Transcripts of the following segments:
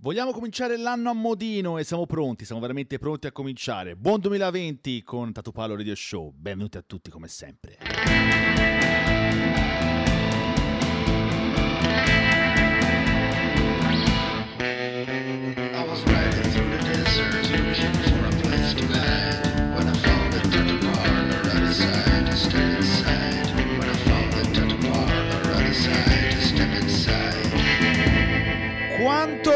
Vogliamo cominciare l'anno a modino e siamo pronti, siamo veramente pronti a cominciare. Buon 2020 con Tatupalo Radio Show. Benvenuti a tutti come sempre.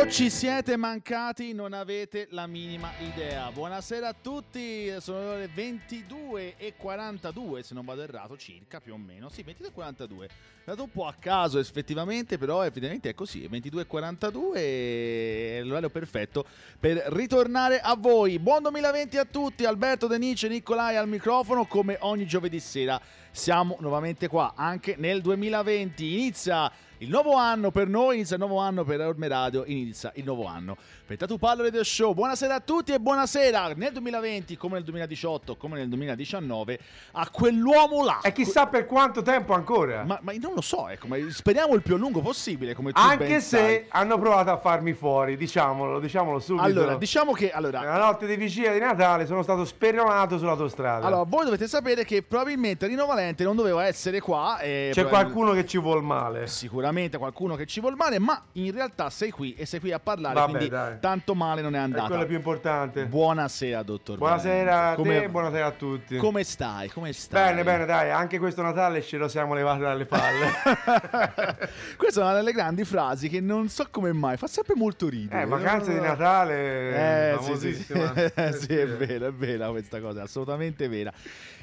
Ci siete mancati non avete la minima idea. Buonasera a tutti, sono le ore 22 e 42 se non vado errato circa più o meno. Sì, 22 e 42. È dato un po' a caso effettivamente, però effettivamente è così, 22 e 42 è l'orario perfetto per ritornare a voi. Buon 2020 a tutti, Alberto Denice, Nicolai al microfono come ogni giovedì sera. Siamo nuovamente qua anche nel 2020. Inizia il nuovo anno per noi, inizia il nuovo anno per Orme Radio, inizia il nuovo anno per Tatu Pallo Radio Show. Buonasera a tutti e buonasera nel 2020 come nel 2018 come nel 2019 a quell'uomo là. E chissà per quanto tempo ancora. Ma, ma non lo so, ecco, ma speriamo il più a lungo possibile come tu Anche ben se sai. hanno provato a farmi fuori, diciamolo, diciamolo subito. Allora, diciamo che allora, Nella notte di vigilia di Natale sono stato sperionato sull'autostrada. allora, voi dovete sapere che probabilmente Rino Valente non doveva essere qua. e C'è qualcuno che ci vuol male. Sicuramente qualcuno che ci vuol male, ma in realtà sei qui e sei qui a parlare, Vabbè, quindi dai. tanto male non è È andata. quello più importante. Buonasera, dottor Buonasera a Valente. te, Come, buonasera a tutti. come stai? Come stai? Bene, bene, dai, anche questo Natale ce lo siamo levati dalle palle. Questa è una delle grandi frasi che non so come mai fa sempre molto ridere. eh, vacanze di Natale, Eh, sì, sì, sì. famosissima. Sì, è vero, è vera questa cosa, è assolutamente vera.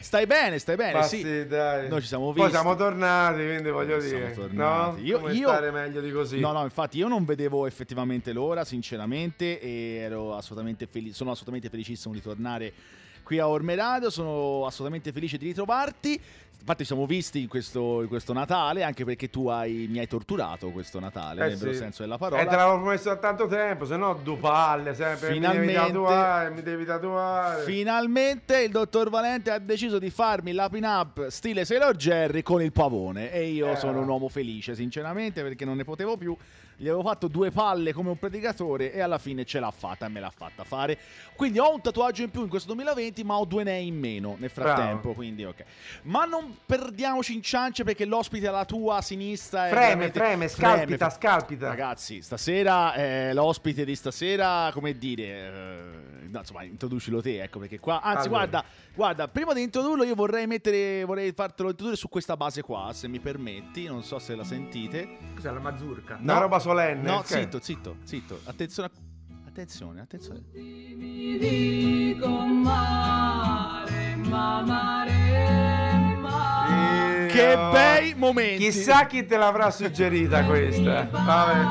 Stai bene, stai bene, Ma sì. sì, dai. Noi ci siamo Poi visti. siamo tornati, quindi voglio Siamo dire. tornati. No? Io- Come io- stare meglio di così. No, no, infatti io non vedevo effettivamente l'ora, sinceramente, e ero assolutamente felice, sono assolutamente felicissimo di tornare qui a Orme Radio, sono assolutamente felice di ritrovarti. Infatti siamo visti in questo, in questo Natale, anche perché tu hai- mi hai torturato questo Natale, Eh nel vero sì. senso della E te parola. l'avevo promesso da tanto tempo, se no due palle sempre. Finalmente- Mi devi tatuare, mi devi tatuare. Finalmente il dottor Valente ha deciso di farmi la pin-up stile Sailor Jerry con il pavone e io Eh. sono un uomo felice sinceramente perché non ne potevo più. Gli avevo fatto due palle come un predicatore e alla fine ce l'ha fatta e me l'ha fatta fare. Quindi ho un tatuaggio in più in questo 2020 ma ho due nei in meno nel frattempo, Bravo. quindi ok. Ma non perdiamoci in ciance perché l'ospite alla tua sinistra è Freme, veramente- freme, scalpita, freme. scalpita. Ragazzi, stasera eh, l'ospite di stasera, come dire, eh, no, insomma, introducilo te, ecco, perché qua, anzi, Allora. guarda, guarda, prima di introdurlo io vorrei mettere, vorrei fartelo introdurre su questa base qua, se mi permetti, non so se la sentite. Cos'è la mazurka? Una No. roba solenne. No, ok. zitto, zitto, zitto, attenzione, a- attenzione, attenzione. Che bei momenti! Chissà chi te l'avrà suggerita questa. Vabbè.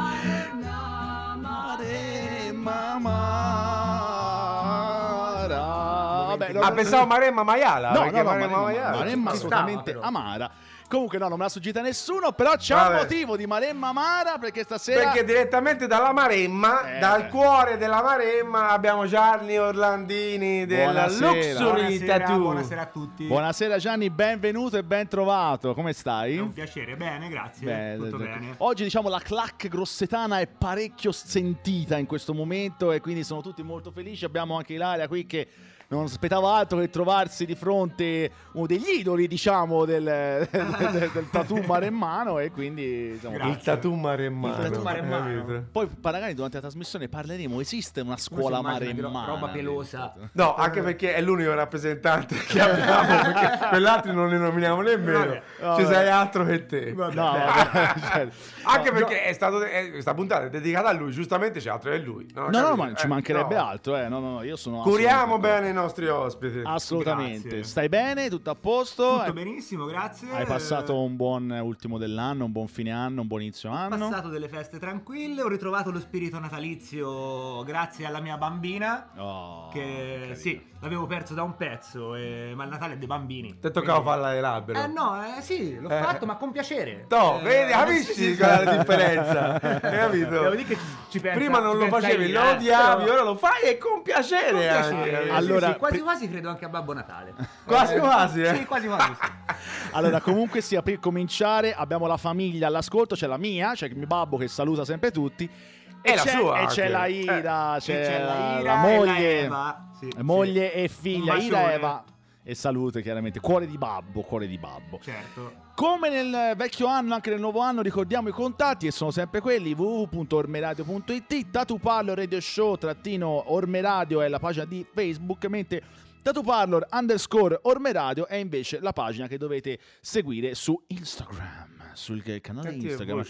No, Ah, no, pensavo Maremma Maiala. No, no, no, Maremma Maremma, Maiala. Maremma assolutamente amara. Comunque no, non me l'ha suggerita nessuno, però c'è un Vabbè. motivo di Maremma amara perché stasera... Perché direttamente dalla Maremma, Eh. dal cuore della Maremma, abbiamo Gianni Orlandini della. Luxury Buonasera, Tattoo. buonasera a tutti. Buonasera Gianni, benvenuto e ben trovato. Come È stai? un piacere, bene, grazie. Beh, Tutto d- d- bene. Oggi diciamo la clac grossetana è parecchio sentita in questo momento e quindi sono tutti molto felici. Abbiamo anche Ilaria qui che non aspettava altro che trovarsi di fronte uno degli idoli, diciamo, del, del, del tattoo maremmano e quindi diciamo. Il tattoo maremmano. Il tattoo maremmano. Poi magari durante la trasmissione parleremo, esiste una scuola maremmana? roba pelosa. No, anche perché è l'unico rappresentante che abbiamo, perché quell'altro non ne nominiamo nemmeno. Ci sei altro che te. No, vabbè, cioè, Anche no, perché è stato è- questa puntata è dedicata a lui, giustamente c'è altro che lui. No, No, no, ma ci Eh, mancherebbe no. altro, eh. No, no, no, io sono Curiamo bene nostri ospiti. Assolutamente. Grazie. Stai bene? Tutto a posto? Tutto Hai- benissimo, grazie. Hai passato un buon ultimo dell'anno, un buon fine anno, un buon inizio Ho anno? passato delle feste tranquille, ho ritrovato lo spirito natalizio grazie alla mia bambina. Oh, che carino. sì, l'avevo perso da un pezzo, eh, ma il Natale è dei bambini. Ti toccava Quindi- farla labbra. Eh no, eh sì, l'ho Eh. fatto, ma con piacere. No, Eh, vedi, capisci sì, sì, è la sì. differenza? Hai capito? Devo dire che ci, ci pensa- Prima non ci lo facevi, lo eh, odiavi, però- ora lo fai e con piacere. Con anche, piacere, sì, Allora, sì, quasi pri- quasi credo anche a Babbo Natale. Quasi Eh, quasi, eh. Sì, quasi quasi. sì. Allora, comunque sia, per cominciare, abbiamo la famiglia all'ascolto, c'è la mia, c'è il mio babbo che saluta sempre tutti. È e la c'è, sua e c'è anche. la Ira, E c'è, c'è la Ira la e moglie, la Eva. Sì, moglie sì. e figlia, bacione. Eva e salute chiaramente, cuore di babbo, cuore di babbo. Certo. Come nel vecchio anno, anche nel nuovo anno, ricordiamo i contatti e sono sempre quelli www.ormeradio.it, Tatu Parlor Radio Show, trattino Ormeradio è la pagina di Facebook, mentre Tatu Parlor underscore Ormeradio è invece la pagina che dovete seguire su Instagram, sul canale Cattive Instagram.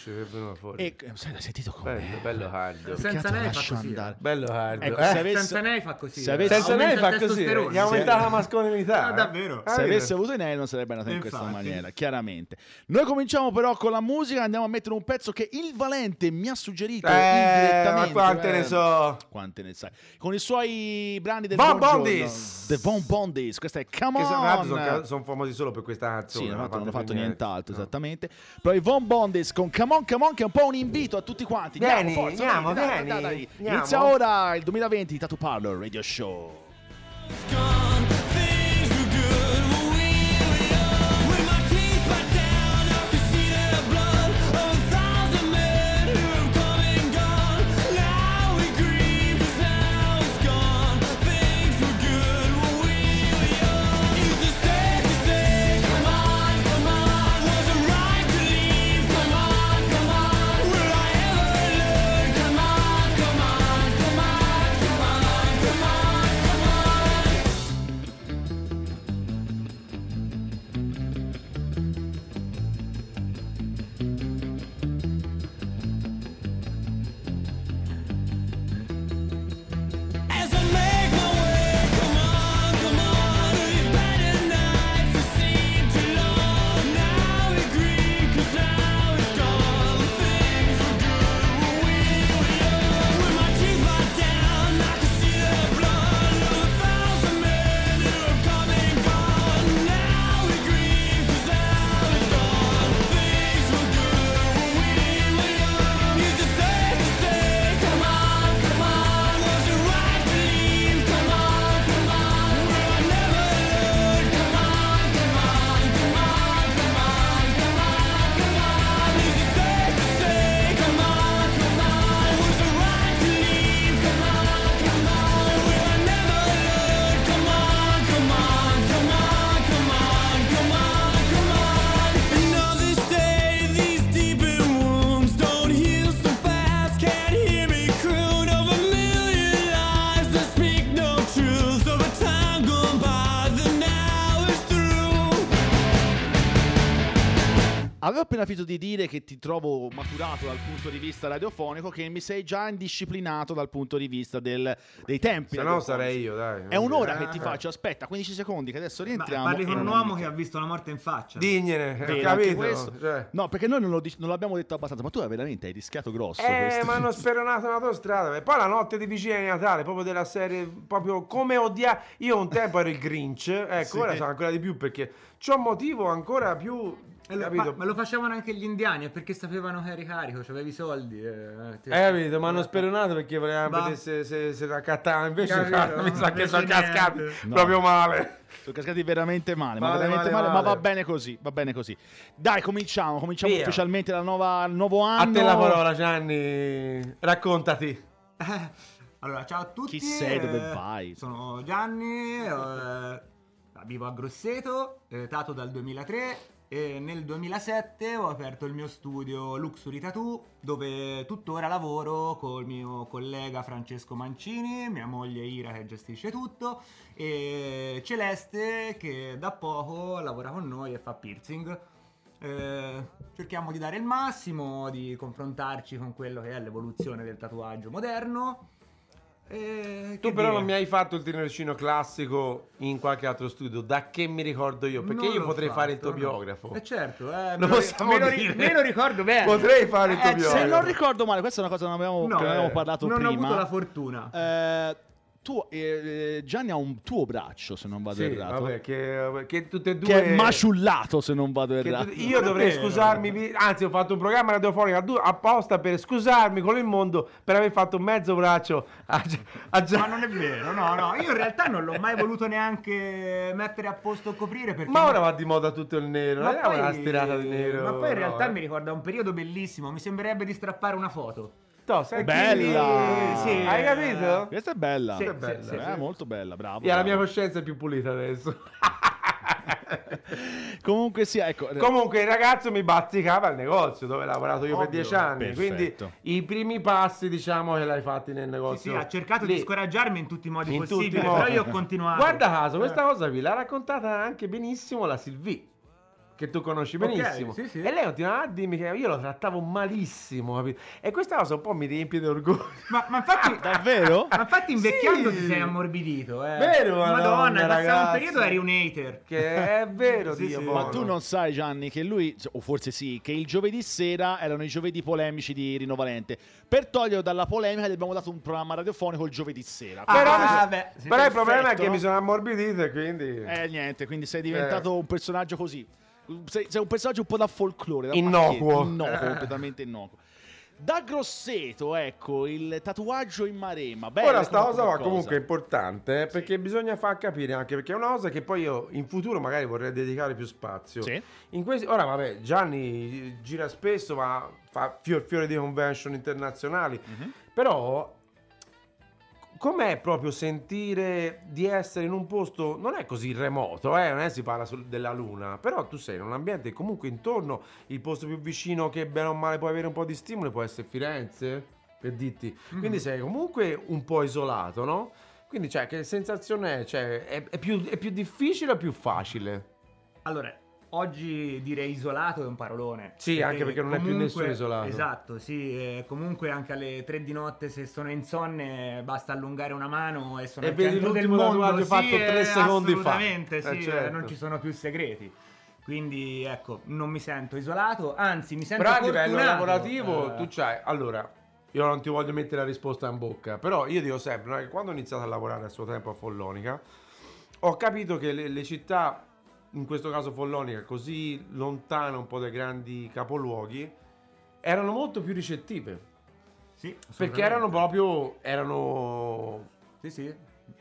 E sai, hai sentito come? Bello, bello caldo. Senza lei fa così, andare. Bello caldo. Ecco, eh? se avesse- Senza lei fa così. se eh. avesse- Senza lei fa così. Gli aumenta la mascolinità. Ah, eh. davvero? Se avesse avuto i neri non sarebbe andata in questa maniera, chiaramente. Noi cominciamo però con la musica, andiamo a mettere un pezzo che il Valente mi ha suggerito Eh, indirettamente. ma quante ne so. Quante ne sai? Con i suoi brani del Von. Bondis. The Von Bondis, questa è Come Che On. sono, sono, famosi solo per questa canzone. Sì, non hanno fatto, nient'altro, No. esattamente. Però i Von Bondis con Come On, Come On, che è un po' un invito a tutti quanti. Vieni, Andiamo, forza, andiamo, dai, dai, vieni, dai, dai. andiamo. Inizia ora il 2020 di Tattoo Parlor Radio Show. Avevo appena finito di dire che ti trovo maturato dal punto di vista radiofonico, che mi sei già indisciplinato dal punto di vista del- dei tempi. Se no sarei io, dai. È un'ora Eh, che ti eh. faccio, aspetta, 15 secondi, che adesso Ma rientriamo. parli e con un non uomo che ha visto la morte in faccia. Dignene, Vero, capito? questo. Cioè. No, perché noi non, lo non l'abbiamo detto abbastanza, ma tu veramente hai rischiato grosso. Eh, ma hanno speronato un'autostrada. E poi la notte di vicina di Natale, proprio della serie, proprio come odiare. Io un tempo ero il Grinch, ecco, Sì. ora sono ancora di più perché c'ho un motivo ancora più. E lo- capito? ma, ma lo facevano anche gli indiani, è perché sapevano che eri carico, c'avevi i soldi. eh, ti- Eh, capito, ma hanno speronato perché volevano Va. vedere se, se, se la cattava. Invece Capito? mi sa che sono cascati. No. proprio male. Sono cascati veramente male, ma Male, veramente male, male, ma male. va bene così, va bene così. Dai, cominciamo, cominciamo Via. ufficialmente la nuova, il nuovo A anno. te la parola, Gianni. Raccontati. Eh, allora, ciao a tutti. Chi sei, dove eh, vai? Sono Gianni, eh, vivo a Grosseto, eh, tato dal 2003 e nel 2007 ho aperto il mio studio Luxury Tattoo dove tuttora lavoro col mio collega Francesco Mancini, mia moglie Ira che gestisce tutto e Celeste che da poco lavora con noi e fa piercing. Eh, cerchiamo di dare il massimo, di confrontarci con quello che è l'evoluzione del tatuaggio moderno. E Tu però dire? non mi hai fatto il tironcino classico in qualche altro studio, da che mi ricordo io, perché Non io potrei fare il fatto, tuo no. biografo. Eh certo, eh, Lo me, lo, possiamo me, lo, ri- dire. me lo ricordo bene. Potrei fare il tuo Eh, biografo. Se non ricordo male, questa è una cosa che non avevamo, No, che non avevamo eh, parlato non ho prima. avuto la fortuna. Eh, tu, eh, Gianni ha un tuo braccio, se non vado Sì, errato. vabbè, che, che tutte e due... Che è maciullato, se non vado errato. tutte- io Non dovrei scusarmi, anzi ho fatto un programma radiofonico apposta per scusarmi con il mondo per aver fatto mezzo braccio a, a Gian- Ma non è vero, no, no, io in realtà non l'ho mai voluto neanche mettere a posto o coprire perché... Ma ora va di moda tutto il nero, ma non è poi, una stirata di nero. ma poi in no, realtà eh. mi ricorda un periodo bellissimo, mi sembrerebbe di strappare una foto. Toh, senti- Bella! Sì, hai capito? Questa è bella. Sì, Questa è sì, bella, sì, eh, sì. molto bella, bravo. E la mia coscienza è più pulita adesso. Comunque sia, ecco. Comunque il ragazzo mi bazzicava al negozio dove ho lavorato io per Ovvio. dieci anni. Perfetto. Quindi i primi passi, diciamo, che l'hai fatti nel Sì, negozio. sì, ha cercato lì. di scoraggiarmi in tutti i modi In possibili, i modi. però io ho continuato. Guarda caso, questa cosa qui l'ha raccontata anche benissimo la Silvi. Che tu conosci benissimo. sì, sì. E lei continuava a dirmi che io lo trattavo malissimo. capito? E questa cosa un po' mi riempie di orgoglio. Ma, ma infatti, Davvero? ma infatti invecchiando Sì. ti sei ammorbidito, eh. Vero, Madonna, passato un periodo eri un hater. Che è vero, Sì, Dio. Ma tu non sai, Gianni, che lui, o forse sì, che il giovedì sera erano i giovedì polemici di Rinnovalente. Per toglierlo dalla polemica gli abbiamo dato un programma radiofonico il giovedì sera. Ah, Però, ah, so- beh, però il problema è che mi sono ammorbidito e quindi... Eh, niente, quindi sei diventato un personaggio così. Sei, sei un personaggio un po' da folklore. Da Innocuo. Innocuo, completamente innocuo. Da Grosseto, ecco, il tatuaggio in marema. Bello, Ora sta cosa cosa. comunque è importante eh, perché bisogna far capire anche perché è una cosa che poi io in futuro magari vorrei dedicare più spazio. Sì. In questi, ora vabbè, Gianni gira spesso, ma fa fior fiore di convention internazionali, Mhm. però com'è proprio sentire di essere in un posto, non è così remoto, eh, non è si parla della luna, però tu sei in un ambiente comunque intorno, il posto più vicino che bene o male puoi avere un po' di stimoli può essere Firenze, per dirti, quindi sei comunque un po' isolato, no? Quindi cioè, che sensazione è? Cioè, è, è più, è più difficile o più facile? Allora, oggi dire isolato è un parolone. Sì, anche perché non è più nessuno isolato. Esatto, sì. eh, comunque anche alle 3 di notte se sono insonne basta allungare una mano e sono E al vedi centro del mondo. tatuaggio sì, fatto tre eh, secondi fa. Assolutamente, Eh, sì, eh, certo. non ci sono più segreti. Quindi ecco, non mi sento isolato, anzi mi sento Però a livello lavorativo Eh, tu c'hai... Allora, io non ti voglio mettere la risposta in bocca, però io dico sempre, no, che quando ho iniziato a lavorare a suo tempo a Follonica, ho capito che le, le città, in questo caso Follonica, così lontane un po' dai grandi capoluoghi, erano molto più ricettive. Sì, Perché erano proprio... erano... Sì, sì.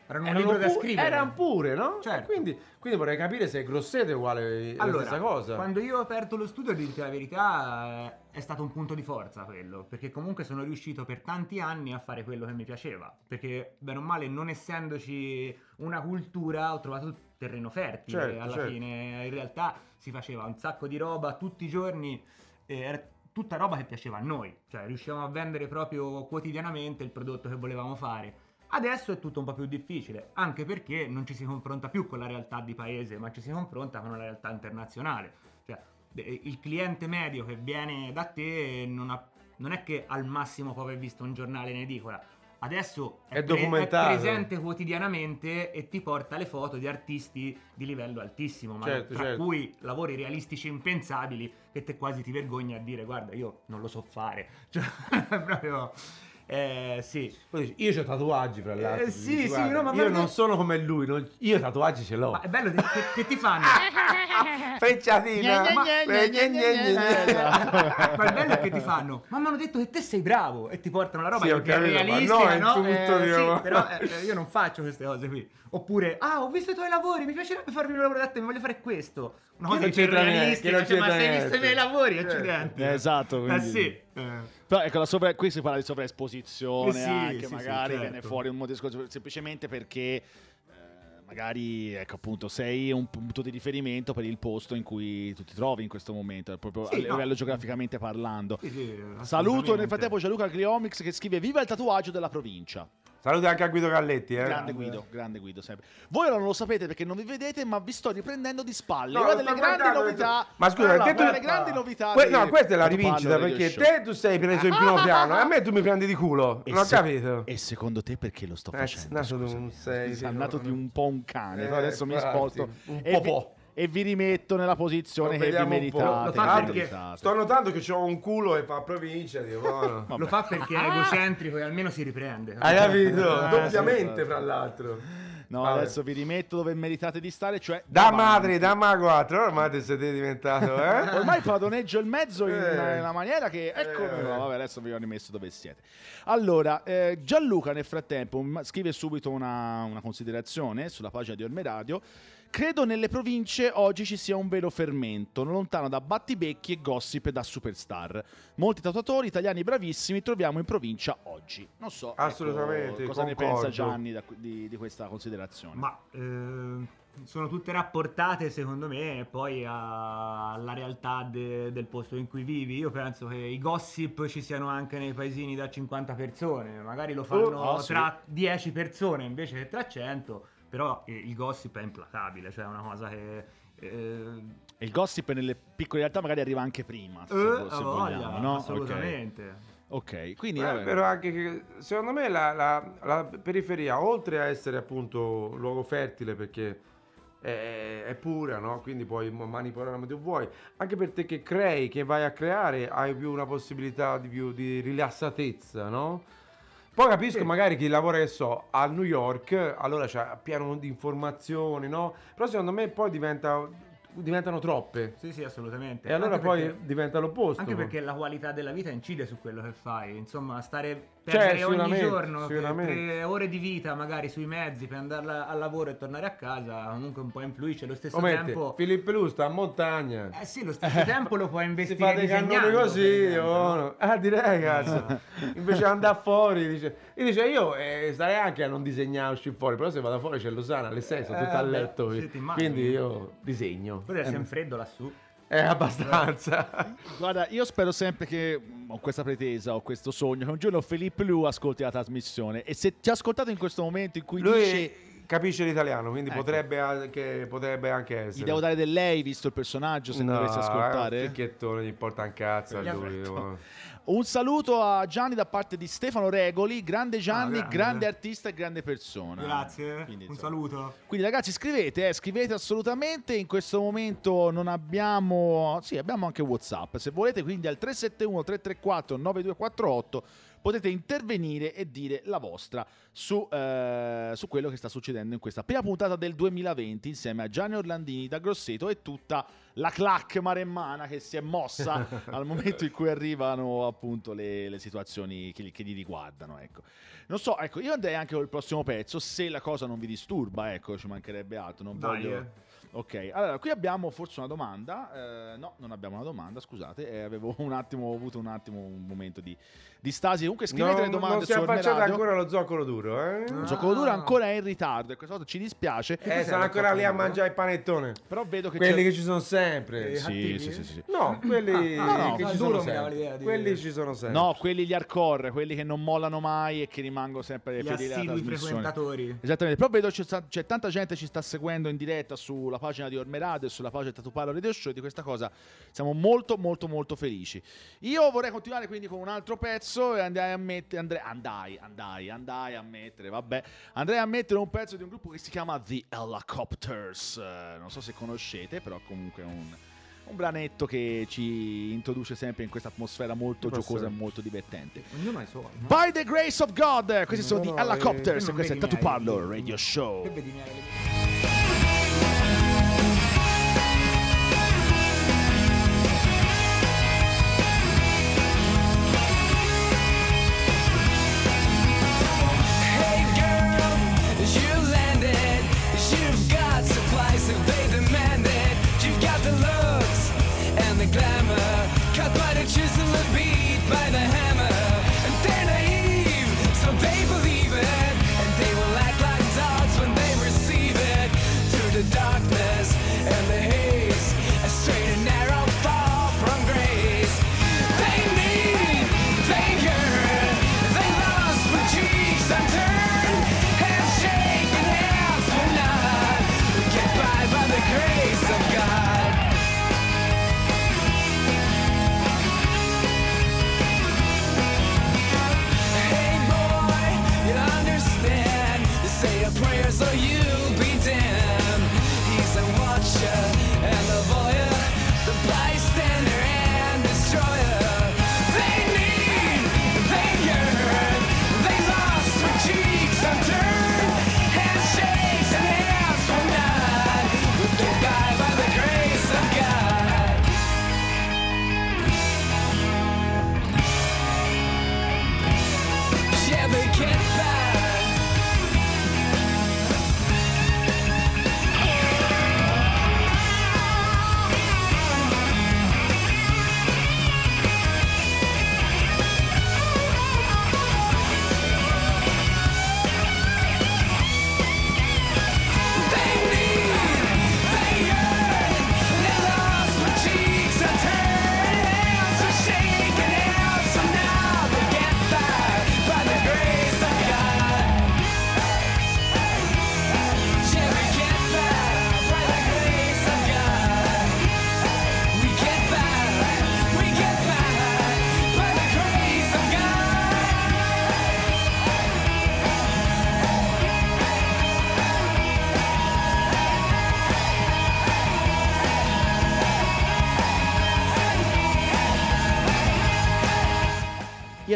Erano un erano libro da scrivere. Erano pure, no? Certo. Quindi, quindi vorrei capire se Grosseto è uguale la Allora, stessa cosa. quando io ho aperto lo studio, a dirti la verità, eh, è stato un punto di forza quello, perché comunque sono riuscito per tanti anni a fare quello che mi piaceva, perché bene o male, non essendoci una cultura, ho trovato terreno fertile Certo, alla certo. fine, in realtà si faceva un sacco di roba tutti i giorni, e era tutta roba che piaceva a noi, cioè riuscivamo a vendere proprio quotidianamente il prodotto che volevamo fare. Adesso è tutto un po' più difficile, anche perché non ci si confronta più con la realtà di paese, ma ci si confronta con la realtà internazionale. Cioè, il cliente medio che viene da te non, ha- non è che al massimo può aver visto un giornale in edicola. Adesso È pre- documentato. presente quotidianamente e ti porta le foto di artisti di livello altissimo, ma Certo, tra certo. cui lavori realistici impensabili che te quasi ti vergogni a dire guarda io non lo so fare. Cioè, proprio... Eh, sì, io ho tatuaggi, fra l'altro. Eh, sì, Dici, sì, guarda, no, ma io guarda- non sono come lui, non- io tatuaggi ce l'ho. ma è bello che, che- che ti fanno. Frecciatina. Ma- eh. Ma il bello è che ti fanno. Ma mi hanno detto che te sei bravo e ti portano la roba Sì, che è capito, ma realistica, no, è no? tutto, Eh, diciamo. sì, però eh, io non faccio queste cose qui. Oppure, ah, ho visto i tuoi lavori, mi piacerebbe farmi un lavoro da te, mi voglio fare questo. Una Che cosa non c'entra realistica, che cioè, ma sei visto i miei lavori, Certo. accidenti. Eh, esatto, Eh quindi- sì. Eh. Però ecco, la sovra- qui si parla di sovraesposizione Eh sì, anche, sì, sì, magari certo. viene fuori un discorso semplicemente perché eh, magari ecco appunto sei un punto di riferimento per il posto in cui tu ti trovi in questo momento, proprio Sì, a no. livello geograficamente parlando. Sì, sì, Saluto nel frattempo Gianluca Gliomix che scrive Viva il tatuaggio della provincia. Saluti anche a Guido Galletti, eh. Grande Guido, grande Guido sempre. Voi ora non lo sapete perché non vi vedete, ma vi sto riprendendo di spalle. No, Una delle grandi novità. Ma scusa, te una tu- delle grandi novità. Que- no, questa è la rivincita perché te tu sei preso in primo piano e a me tu mi prendi di culo. E non ho se- capito. E secondo te perché lo sto Eh, facendo? nato scusami? un sei, Sei nato no, di un po' un cane. Eh, adesso mi sposto un vi, po'. E vi rimetto nella posizione che vi meritate. Lo fa vi perché. Sto notando che ho un culo e fa provincia, dico. Vabbè. Lo fa perché è egocentrico e almeno si riprende. Hai capito? Ah, Doppiamente, sì, fra l'altro. No, Vabbè. adesso vi rimetto dove meritate di stare, cioè Da davanti. madre, da mago 4, ormai siete diventato, eh? Ormai padroneggio il mezzo in Eh. una maniera che ecco, Eh. no, vabbè, adesso vi ho rimesso dove siete. Allora, eh, Gianluca nel frattempo ma- scrive subito una, una considerazione sulla pagina di Orme Radio Credo nelle province oggi ci sia un vero fermento, non lontano da battibecchi e gossip da superstar. Molti tatuatori italiani bravissimi troviamo in provincia oggi. Non so ecco, Assolutamente, cosa ne concordo. pensa Gianni da- di, di questa considerazione. Ma eh, sono tutte rapportate secondo me poi a- alla realtà de- del posto in cui vivi. Io penso che i gossip ci siano anche nei paesini da 50 persone, magari lo fanno Oh, sì. tra 10 persone invece che tra 100, però eh, il gossip è implacabile, cioè è una cosa che... eh, il gossip nelle piccole realtà magari arriva anche prima, se, eh, se voglia, vogliamo, no? Assolutamente. Ok, quindi Eh, vabbè. però anche che secondo me la, la- la periferia, oltre a essere appunto un luogo fertile perché è, è pura, no? quindi puoi manipolare come tu vuoi, anche per te che crei, che vai a creare, hai più una possibilità di più di rilassatezza, no? Poi capisco Sì. magari chi lavora, che so, a New York, allora c'ha pieno di informazioni, no? Però secondo me poi diventa, diventano troppe. Sì, sì, assolutamente. E allora Anche poi perché- diventa l'opposto. Anche perché la qualità della vita incide su quello che fai, insomma, stare perdere ogni sicuramente, giorno tre ore di vita magari sui mezzi per andare al lavoro e tornare a casa, comunque un po' influisce. Allo stesso Omette, tempo, Filippo Lu sta a montagna. eh sì, lo stesso tempo lo puoi Si investire fa dei cannoni così, oh, no? ah direi cazzo. Invece andare fuori, dice, io dice io eh, starei anche a non disegnare uscire fuori, però se vado fuori c'è Losana alle 6, sono Eh, tutta a letto, quindi io disegno. Poi deve Eh, essere un freddo lassù. È abbastanza. Guarda, io spero sempre che mh, ho questa pretesa, ho questo sogno, che un giorno Felipe Lu ascolti la trasmissione e se ti ha ascoltato in questo momento in cui Lui dice capisce l'italiano, quindi Ecco. potrebbe, anche, potrebbe anche essere. gli devo dare del lei visto il personaggio se no, dovessi È ascoltare. un ficchettone, gli importa un cazzo a lui. Un saluto a Gianni da parte di Stefano Regoli, grande Gianni, Ah, grande. grande artista e grande persona. Grazie, Quindi, un insomma, saluto. Quindi ragazzi scrivete, eh, scrivete assolutamente, in questo momento non abbiamo, sì abbiamo anche Whatsapp, se volete quindi al 371 334 9248 potete intervenire e dire la vostra su, eh, su quello che sta succedendo in questa prima puntata del 2020 insieme a Gianni Orlandini da Grosseto e tutta la clac maremmana che si è mossa al momento in cui arrivano appunto le, le situazioni che, che li riguardano. Ecco. Non so, ecco, io andrei anche col prossimo pezzo se la cosa non vi disturba, ecco, ci mancherebbe altro. Non Dai, voglio... eh. Ok, allora qui abbiamo forse una domanda. eh, no, non abbiamo una domanda, scusate. eh, avevo un attimo ho avuto un attimo un momento di, di stasi. Comunque scrivete No, le domande non si è su affacciato Ormeradio. ancora lo zoccolo duro, eh? Il gioco duro ancora è in ritardo e questa volta ci dispiace. Eh, sono lo ancora lì a zoccolo mangiare il panettone. Però vedo che Quelli c'è... che ci sono sempre. Eh, Sì, sì, sì, sì. No, quelli Ah, che ci duro sono sempre. l'idea di- Quelli ci sono sempre. No, quelli gli hardcore, quelli che non mollano mai e che rimangono sempre Gli fedeli alla frequentatori. Esattamente, però vedo c'è, tanta gente che ci sta seguendo in diretta sulla pagina di Ormeradio e sulla pagina Tatupalo Radio Show e di questa cosa siamo molto molto molto felici. Io vorrei continuare quindi con un altro pezzo e andai a mettere, andrei, andai, andai, andai a mettere, vabbè, andrei a mettere un pezzo di un gruppo che si chiama The Helicopters, Eh, non so se conoscete, però comunque è un, un branetto che ci introduce sempre in questa atmosfera molto giocosa e molto divertente. Ognuno ha i suoi. no? By the grace of God, questi sono No, The no, Helicopters eh, e questo è Tatu miei- Parlo Radio Show. Che vedi miei-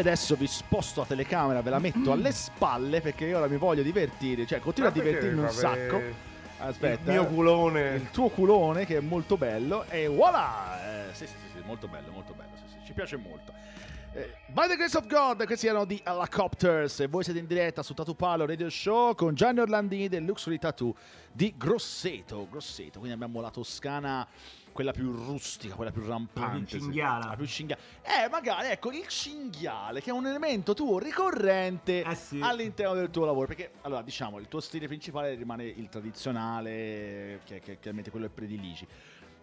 adesso vi sposto la telecamera, ve la metto alle spalle perché io ora mi voglio divertire, cioè continuo a divertirmi un sacco. Aspetta, Il mio eh. culone. il tuo culone che è molto bello e voilà! Eh, sì, sì, sì, molto bello, molto bello, sì, sì, ci piace molto. Eh, by the grace of God, questi erano di Helicopters e voi siete in diretta su Tattoo Palo Radio Show con Gianni Orlandini del Luxury Tattoo di Grosseto, Grosseto, quindi abbiamo la Toscana quella più rustica, quella più rampante, sì. cinghiala. la più cinghiala. Eh, magari ecco il cinghiale che è un elemento tuo ricorrente Eh sì. all'interno del tuo lavoro, perché allora diciamo il tuo stile principale rimane il tradizionale, che, che, chiaramente quello che prediligi.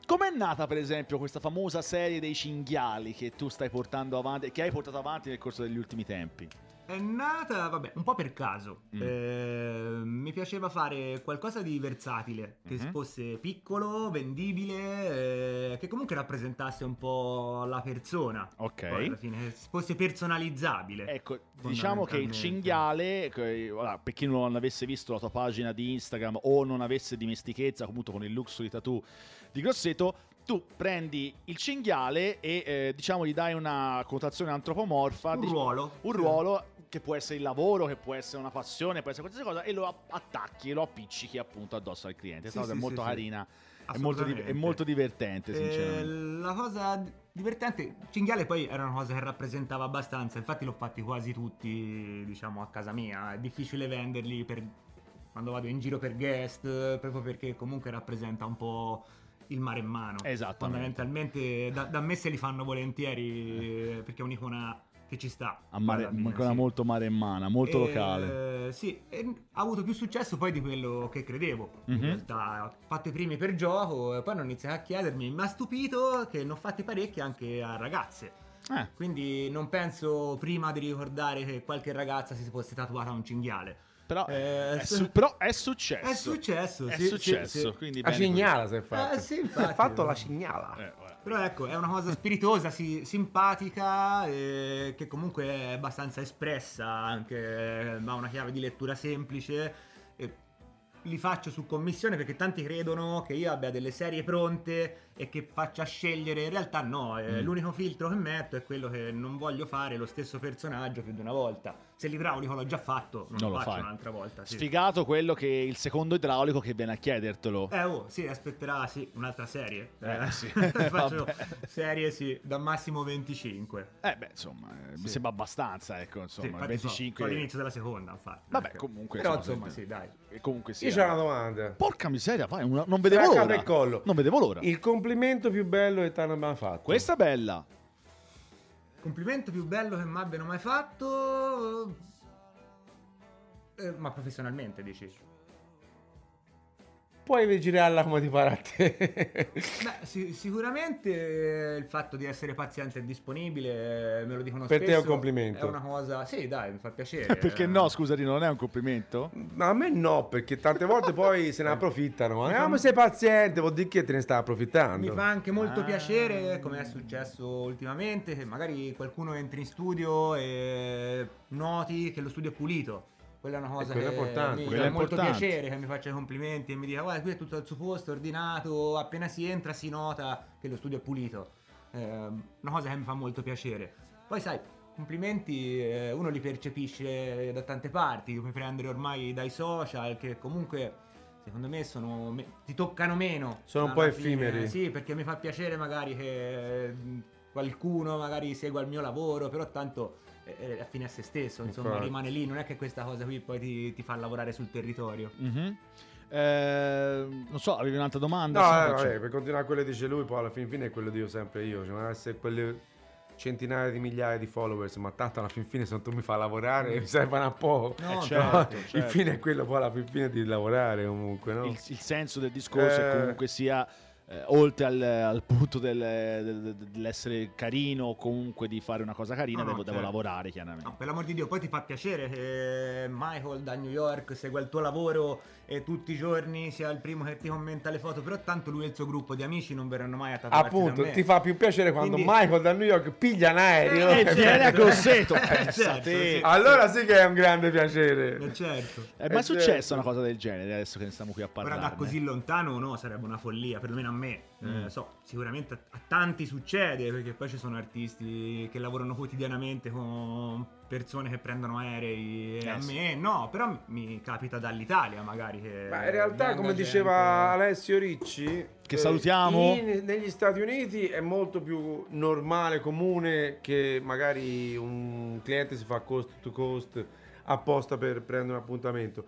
Com'è nata, per esempio, questa famosa serie dei cinghiali che tu stai portando avanti, che hai portato avanti nel corso degli ultimi tempi? È nata, vabbè, un po' per caso. Mm. Eh, mi piaceva fare qualcosa di versatile, che Mhm. fosse piccolo, vendibile, eh, che comunque rappresentasse un po' la persona. Ok. Poi alla fine fosse personalizzabile. Ecco, diciamo che il cinghiale, che, ora, per chi non avesse visto la tua pagina di Instagram o non avesse dimestichezza comunque con il luxury tattoo di Grosseto, tu prendi il cinghiale e eh, diciamo gli dai una connotazione antropomorfa, un dici- ruolo. un ruolo che può essere il lavoro, che può essere una passione, può essere qualsiasi cosa, e lo attacchi e lo appiccichi appunto addosso al cliente. Questa Sì, sì, è molto sì, carina, è molto, è molto divertente, Eh, sinceramente. la cosa divertente, cinghiale poi era una cosa che rappresentava abbastanza, infatti l'ho fatti quasi tutti, diciamo, a casa mia. È difficile venderli per quando vado in giro per guest, proprio perché comunque rappresenta un po' il mare in mano. Esattamente. Fondamentalmente da, da me se li fanno volentieri eh, perché è un'icona che ci sta. A mare, fine, ancora sì. molto maremmana, molto Eh, locale. Sì, e ha avuto più successo poi di quello che credevo. In Mhm. realtà ho fatto i primi per gioco e poi hanno iniziato a chiedermi, mi ha stupito che ne ho fatti parecchi anche a ragazze. Eh, Quindi non penso prima di ricordare che qualche ragazza si fosse tatuata un cinghiale. però, Eh, è sì. su- però è successo. È successo, È sì, sì, successo, sì. quindi La cignala si è fatta. Eh, sì, infatti. È fatto la cignala. Eh. Però ecco, è una cosa spiritosa, sì, simpatica, eh, che comunque è abbastanza espressa, anche eh, ha una chiave di lettura semplice. Li faccio su commissione perché tanti credono che io abbia delle serie pronte e che faccia scegliere. In realtà no, eh, Mm. l'unico filtro che metto è quello che non voglio fare lo stesso personaggio più di una volta. Se l'idraulico l'ho già fatto, non, Non lo faccio fai. un'altra volta. Sì. Sfigato quello che il secondo idraulico che viene a chiedertelo. Eh oh, sì, aspetterà sì, un'altra serie. Eh, sì. Faccio Vabbè. serie sì, da massimo 25. Eh beh, insomma, eh, mi Sì. sembra abbastanza, ecco, Sì, insomma, infatti so, 25... sono all'inizio della seconda, infatti. Vabbè, Ecco. comunque, Però insomma, insomma, sì, dai. E comunque sì. Io c'ho una domanda. Porca miseria, vai, una- non vedevo Tra l'ora. Non vedevo l'ora. Il complimento più bello che ti hanno mai fatto. Questa è bella. Complimento più bello che mi abbiano mai fatto. Eh, ma professionalmente, dici? Puoi girarla come ti pare a te. Beh, si- sicuramente eh, il fatto di essere paziente e disponibile, eh, me lo dicono Per spesso. te è un complimento. È una cosa. Sì, dai, mi fa piacere. Perché eh. no, scusa Rino, non è un complimento? Ma a me no, perché tante volte poi se ne approfittano. Mi Ma fa- ah, ma sei paziente, vuol dire che te ne stai approfittando. Mi fa anche molto Ah. piacere, come è successo ultimamente, che magari qualcuno entri in studio e noti che lo studio è pulito. Quella è una cosa che mi fa molto piacere, che mi faccia i complimenti e mi dica guarda qui è tutto al suo posto, ordinato, appena si entra si nota che lo studio è pulito. Eh, una cosa che mi fa molto piacere. Poi sai, complimenti eh, uno li percepisce da tante parti, li puoi prendere ormai dai social che comunque secondo me sono ti toccano meno. Sono un po' effimeri. Sì, perché mi fa piacere magari che eh, qualcuno magari segua il mio lavoro, però tanto è a fine a se stesso, insomma, Infatti. rimane lì, non è che questa cosa qui poi ti, ti fa lavorare sul territorio. Mhm. Eh, non so, avevi un'altra domanda? No, Sì, eh, vabbè, per continuare quello che dice lui, poi alla fin fine è quello che dico sempre io. Cioè, essere quelle centinaia di migliaia di followers, ma tanto alla fin fine se non tu mi fai lavorare mi servono un po'. No, Eh, certo, certo, Il fine è quello poi alla fin fine di lavorare comunque, no? il, il senso del discorso è Eh. comunque sia eh, oltre al, al punto del- del- del- dell'essere carino o comunque di fare una cosa carina No, devo, devo certo. lavorare chiaramente No, per l'amor di Dio, poi ti fa piacere che Michael da New York segua il tuo lavoro e tutti i giorni sia il primo che ti commenta le foto, però tanto lui e il suo gruppo di amici non verranno mai a tatuarsi Appunto, da me. ti fa più piacere quando Quindi- Michael da New York piglia un aereo. Eh, viene a Grosseto Eh, allora sì che è un grande piacere. Eh, certo. Eh, ma è Eh, successa certo. una cosa del genere adesso che ne stiamo qui a Ora parlare da così lontano no, sarebbe una follia, perlomeno a me. Eh, Mm. so, sicuramente a, a tanti succede, perché poi ci sono artisti che lavorano quotidianamente con persone che prendono aerei. e Eh, a me no, però mi capita dall'Italia magari. Che Ma in realtà, come gente- diceva Alessio Ricci, Che eh, salutiamo. in- negli Stati Uniti è molto più normale, comune che magari un cliente si fa cost to cost apposta per prendere un appuntamento.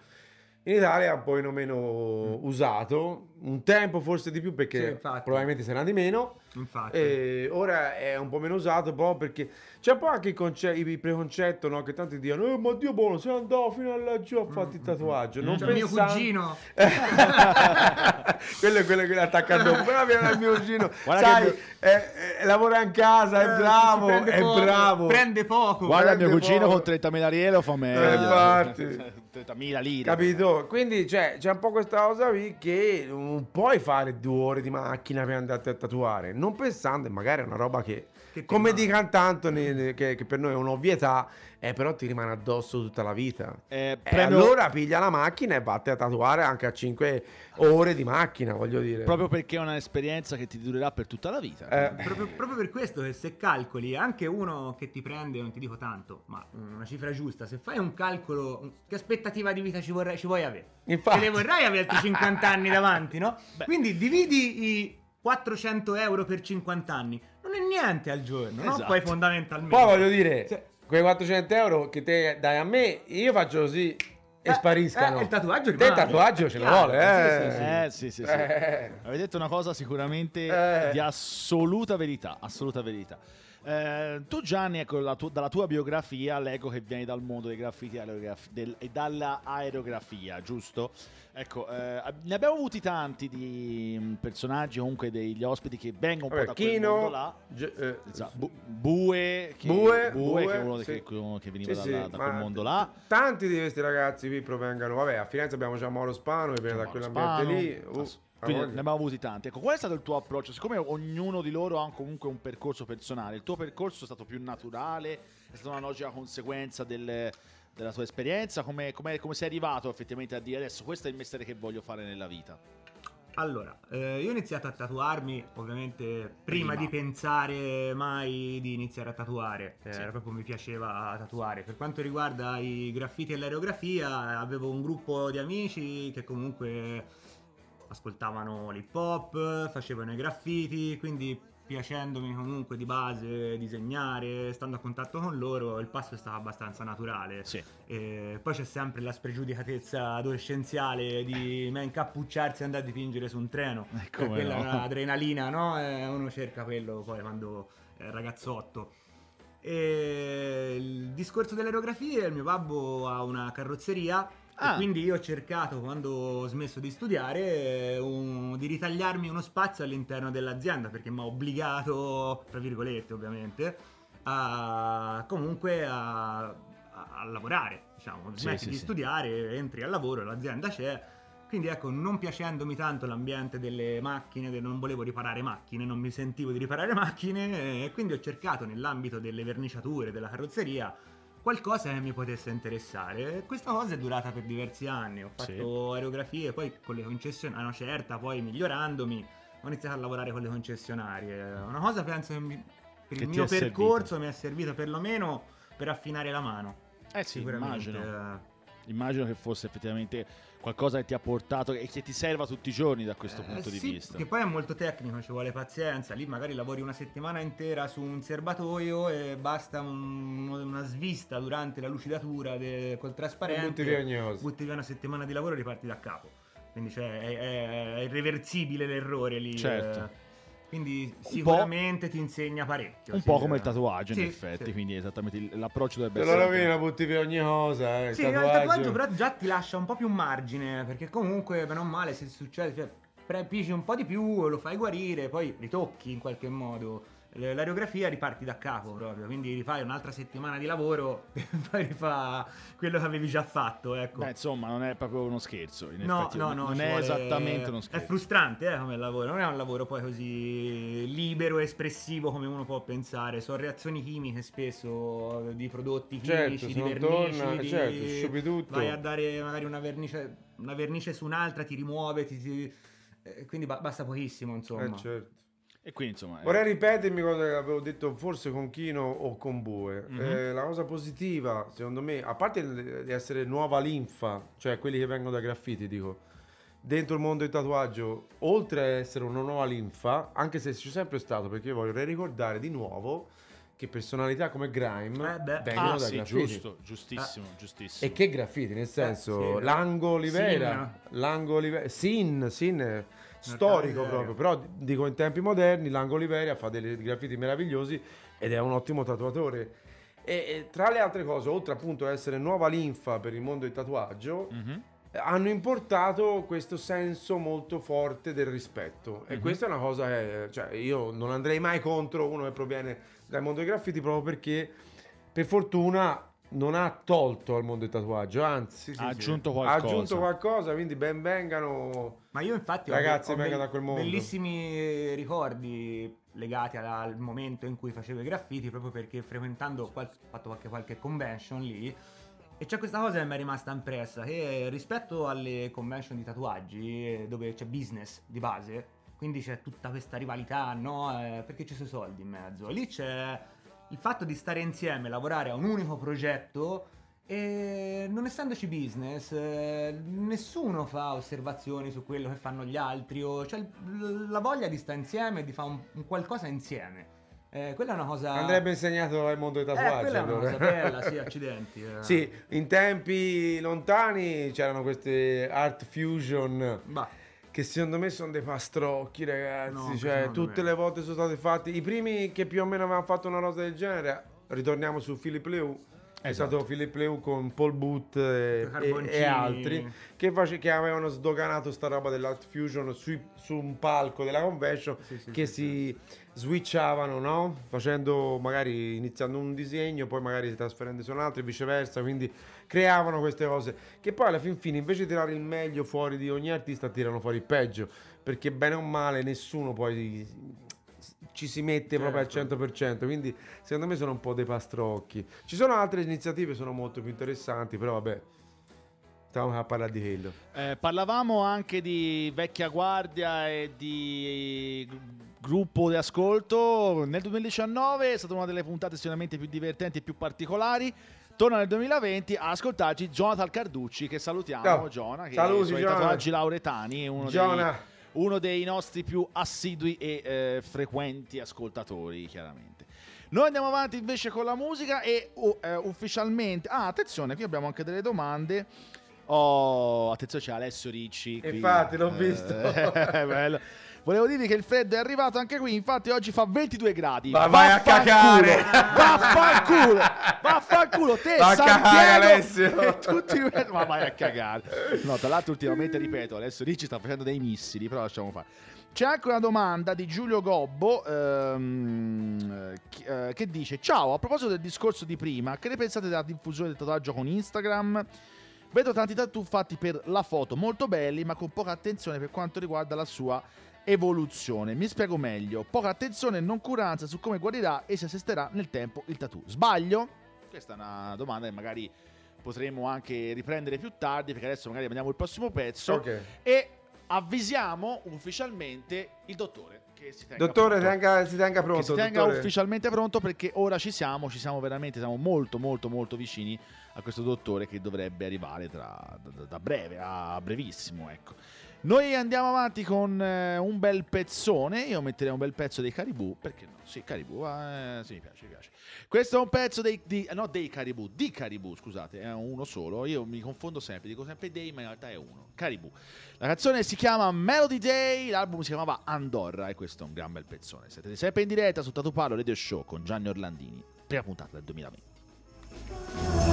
In Italia è un po' meno usato, un tempo forse di più perché Sì, probabilmente sarà di meno. Infatti. E ora è un po' meno usato proprio perché c'è un po' anche il, conce- il preconcetto no? che tanti dicono eh, ma Dio buono sei andato fino a laggiù a farti il tatuaggio non C'è mio pensan- cugino. quello è quello che l'attacca dopo però viene il mio cugino Guarda sai che eh, eh, lavora in casa è Eh, bravo prende è poco, bravo Prende poco. Guarda il mio prende cugino poco. con 30.000 lire lo fa meglio. Eh, infatti. 30.000 lire. Capito? Quindi cioè, c'è un po' questa cosa qui che non puoi fare due ore di macchina per andare a tatuare, non pensando, magari è una roba che, come rimane. dicono tanto, ne- ne- che, che per noi è un'ovvietà, eh, però ti rimane addosso tutta la vita. Eh, E prendo- allora piglia la macchina e vatti a tatuare anche a 5 ore di macchina, voglio dire. Proprio perché è un'esperienza che ti durerà per tutta la vita. Eh, Proprio, proprio per questo che se calcoli anche uno che ti prende, non ti dico tanto, ma una cifra giusta, se fai un calcolo, che aspettativa di vita ci, vorrei, ci vuoi avere? Infatti. Te le vorrai avere altri 50 anni davanti, no? Beh. Quindi dividi i 400 euro per 50 anni, non è niente al giorno, no? Esatto. Poi fondamentalmente. Poi voglio dire, Sì. quei 400 euro che te dai a me, io faccio così e Eh, spariscano. eh, il tatuaggio Te il rimane. tatuaggio ce Chiaro, vuole, eh. sì, sì, sì. Eh, sì, sì, sì. Eh. Avete detto una cosa sicuramente Eh. di assoluta verità, assoluta verità. Eh, tu Gianni, ecco, tu- dalla tua biografia leggo che vieni dal mondo dei graffiti e del- e dalla aerografia, giusto? Ecco, eh, ne abbiamo avuti tanti di mm, personaggi, comunque degli ospiti che vengono un po' da quel Kino, mondo là. Gi- eh, Esatto. Bu- Bue, che, Bue, Bue, che è uno sì. che, che veniva Sì, da, sì, da quel mondo là. Tanti di questi ragazzi qui provengano. Vabbè, a Firenze abbiamo già Mauro Spano che viene da quell'ambiente Spano, lì. Uh, ass- quindi ne abbiamo avuti tanti. Ecco, qual è stato il tuo approccio? Siccome ognuno di loro ha comunque un percorso personale, il tuo percorso è stato più naturale? È stata una logica conseguenza del- della tua esperienza? Come, come- come sei arrivato effettivamente a dire adesso questo è il mestiere che voglio fare nella vita? Allora, eh, io ho iniziato a tatuarmi ovviamente prima, Prima. di pensare mai di iniziare a tatuare, eh, Sì. proprio mi piaceva tatuare. Per quanto riguarda i graffiti e l'aerografia, avevo un gruppo di amici che comunque ascoltavano l'hip hop, facevano i graffiti, quindi piacendomi comunque di base disegnare, stando a contatto con loro, il passo è stato abbastanza naturale. Sì. E poi c'è sempre la spregiudicatezza adolescenziale di me incappucciarsi e andare a dipingere su un treno. Eh, come quella no. è un'adrenalina, no? E uno cerca quello poi quando è ragazzotto. E il discorso delle aerografie, il mio babbo ha una carrozzeria Ah. e quindi io ho cercato quando ho smesso di studiare un- di ritagliarmi uno spazio all'interno dell'azienda perché mi ha obbligato, tra virgolette ovviamente, a comunque a, a- lavorare, diciamo, smetti sì, di sì. studiare, entri al lavoro, l'azienda c'è. Quindi ecco, non piacendomi tanto l'ambiente delle macchine, non volevo riparare macchine, non mi sentivo di riparare macchine, e quindi ho cercato nell'ambito delle verniciature, della carrozzeria, qualcosa che mi potesse interessare. Questa cosa è durata per diversi anni, ho Sì. fatto aerografie, poi con le concessionarie, una certa, poi migliorandomi, ho iniziato a lavorare con le concessionarie. Una cosa penso che mi- per Che il mio è servito. percorso mi è servito perlomeno per affinare la mano. Eh sì, Sicuramente. immagino. Immagino che fosse effettivamente qualcosa che ti ha portato e che ti serva tutti i giorni da questo Eh, punto di sì, vista. Che poi è molto tecnico, ci vuole pazienza. Lì magari lavori una settimana intera su un serbatoio e basta un- una svista durante la lucidatura de- col trasparente. Butti via. Butti una settimana di lavoro e riparti da capo. Quindi cioè, è, è- è irreversibile l'errore lì. Certo. eh. Quindi sicuramente ti insegna parecchio. Un sì, po' come il eh. tatuaggio, in Sì, effetti, sì. quindi esattamente il- l'approccio dovrebbe Te lo essere. rovini, la butti via ogni cosa. eh, il Sì, il tatuaggio. tatuaggio però già ti lascia un po' più margine, perché comunque, bene o male, se succede, cioè, pre- pigi un po' di più, lo fai guarire, poi ritocchi in qualche modo. L'aerografia riparti da capo proprio, quindi rifai un'altra settimana di lavoro e poi rifà quello che avevi già fatto, ecco. Beh, insomma, non è proprio uno scherzo. In No, effetti, no, no, non è vuole- esattamente uno È scherzo. frustrante eh, come lavoro, non è un lavoro poi così libero e espressivo come uno può pensare. Sono reazioni chimiche spesso di prodotti Certo, chimici, se di vernici. torna, di- certo, tutto. Vai a dare magari una vernice, una vernice su un'altra, ti rimuove, ti, ti- Eh, quindi ba- basta pochissimo, insomma. Eh, certo. E quindi insomma... eh, Vorrei ripetermi cosa che avevo detto forse con Kino o con Bue. Mhm. Eh, la cosa positiva, secondo me, a parte di essere nuova linfa, cioè quelli che vengono dai graffiti, dico, dentro il mondo del tatuaggio, oltre a essere una nuova linfa, anche se c'è sempre stato, perché io vorrei ricordare di nuovo che personalità come Grime Eh beh. vengono Ah dai sì, graffiti. giusto, giustissimo, giustissimo. E che graffiti, nel senso, sì. Lango Olivera, Lango Olivera, Sin, Sin è storico proprio, però dico in tempi moderni, Lango Olivera fa dei graffiti meravigliosi ed è un ottimo tatuatore. E, e tra le altre cose, oltre appunto a essere nuova linfa per il mondo del tatuaggio, Mhm. hanno importato questo senso molto forte del rispetto e Mhm. questa è una cosa che cioè, io non andrei mai contro uno che proviene dal mondo dei graffiti proprio perché per fortuna non ha tolto al mondo del tatuaggio anzi ha aggiunto ha qualcosa. aggiunto qualcosa quindi ben vengano Ma io infatti ho- Ragazzi, ho, venga be- da quel mondo. bellissimi ricordi legati al, al momento in cui facevo i graffiti, proprio perché frequentando, ho fatto qualche, qualche convention lì, e c'è questa cosa che mi è rimasta impressa, che rispetto alle convention di tatuaggi, eh, dove c'è business di base, quindi c'è tutta questa rivalità, no? Eh, perché ci sono soldi in mezzo. Lì c'è il fatto di stare insieme, lavorare a un unico progetto e non essendoci business, eh, nessuno fa osservazioni su quello che fanno gli altri, o il- la voglia di stare insieme di fare un, un qualcosa insieme. Eh, quella è una cosa. andrebbe insegnato al mondo del Eh, tatuaggio quella è una allora. cosa bella, sì, accidenti. eh. sì in tempi lontani c'erano queste art fusion Bah, che secondo me sono dei pastrocchi, ragazzi. No, cioè, tutte me. le volte sono state fatte. I primi che più o meno avevano fatto una cosa del genere, ritorniamo su Philip Leu. È Esatto. stato Philip Leu con Paul Booth e, e- e altri che, face- che avevano sdoganato sta roba dell'art fusion sui- su un palco della convention Sì, sì, che sì, si switchavano, no? Facendo magari iniziando un disegno, poi magari trasferendo su un altro e viceversa. Quindi creavano queste cose che poi alla fin fine invece di tirare il meglio fuori di ogni artista tirano fuori il peggio perché bene o male nessuno poi ci si mette proprio al Certo. 100% quindi secondo me sono un po' dei pastrocchi ci sono altre iniziative che sono molto più interessanti però vabbè stiamo a parlare di quello Eh, parlavamo anche di vecchia guardia e di gruppo di ascolto. Nel 2019 è stata una delle puntate sicuramente più divertenti e più particolari. Torna nel 2020 a ascoltarci Jonathan Carducci, che salutiamo. Ciao. Giona, che Saluti, i suoi Giona. tatuaggi lauretani è uno dei, Giona uno dei nostri più assidui e eh, frequenti ascoltatori, chiaramente. Noi andiamo avanti invece con la musica e uh, eh, ufficialmente... Ah, attenzione, qui abbiamo anche delle domande. Oh, attenzione, c'è Alessio Ricci. qui. Infatti, l'ho Eh, visto. è bello. Volevo dirvi che il freddo è arrivato anche qui, infatti oggi fa 22 gradi. Ma vai a cagare! Vaffanculo! Vaffanculo! Te, Va Santiago, cagare, Alessio! e tutti... Ma vai a cagare! No, tra l'altro ultimamente, ripeto, Alessio Ricci sta facendo dei missili, però lasciamo fare. C'è anche una domanda di Giulio Gobbo ehm, eh, che dice Ciao, a proposito del discorso di prima, che ne pensate della diffusione del tatuaggio con Instagram? Vedo tanti tattoo fatti per la foto, molto belli, ma con poca attenzione per quanto riguarda la sua evoluzione. Mi spiego meglio. Poca attenzione e noncuranza su come guarirà e si assisterà nel tempo il tattoo. Sbaglio? Questa è una domanda che magari potremo anche riprendere più tardi, perché adesso magari vediamo il prossimo pezzo. ok E avvisiamo ufficialmente il dottore. Che si tenga dottore pronto. tenga- si tenga pronto che si tenga dottore. ufficialmente pronto perché ora ci siamo, ci siamo veramente, siamo molto molto molto vicini a questo dottore che dovrebbe arrivare tra, da, da breve, a brevissimo, ecco. Noi andiamo avanti con eh, un bel pezzone, io metterei un bel pezzo dei Caribou, perché no? Sì, Caribou, eh, sì, mi piace, mi piace. Questo è un pezzo dei, di, no, dei Caribou, di Caribou, scusate, è uno solo, io mi confondo sempre, dico sempre dei, ma in realtà è uno, Caribou. La canzone si chiama Melody Day, l'album si chiamava Andorra e questo è un gran bel pezzone. Siete sempre in diretta su Tatu Palo Radio Show con Gianni Orlandini, prima puntata del 2020.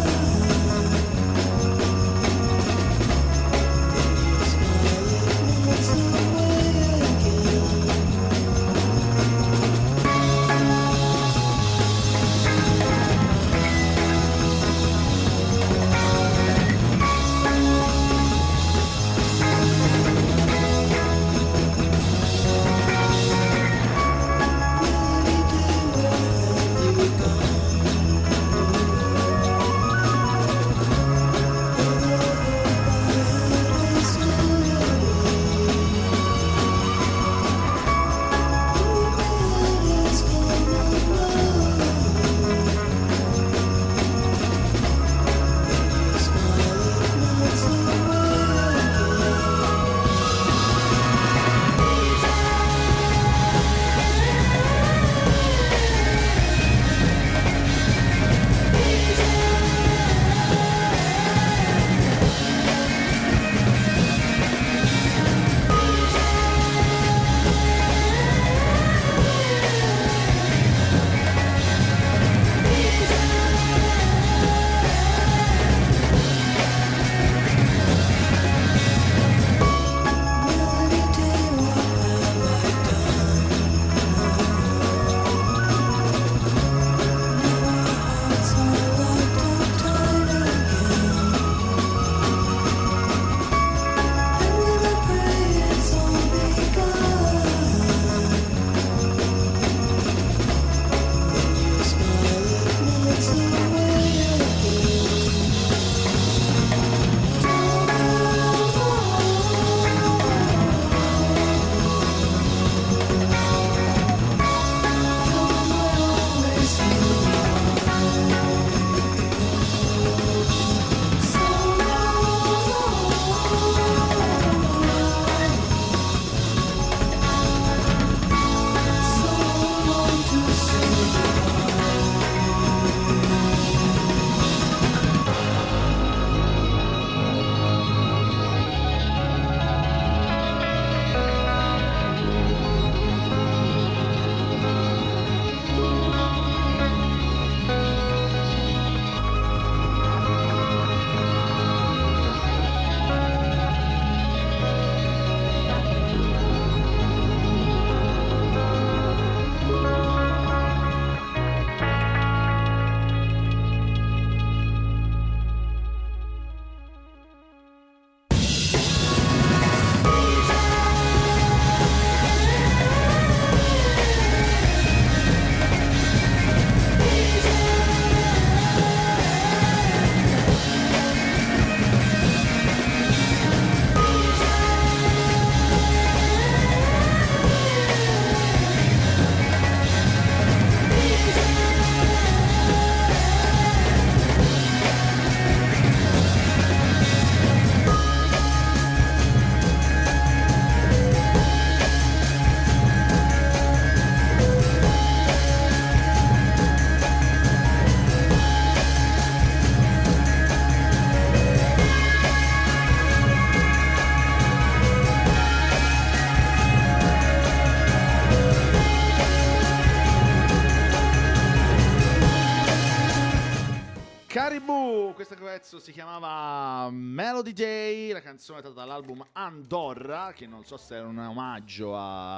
Andorra, che non so se era un omaggio a-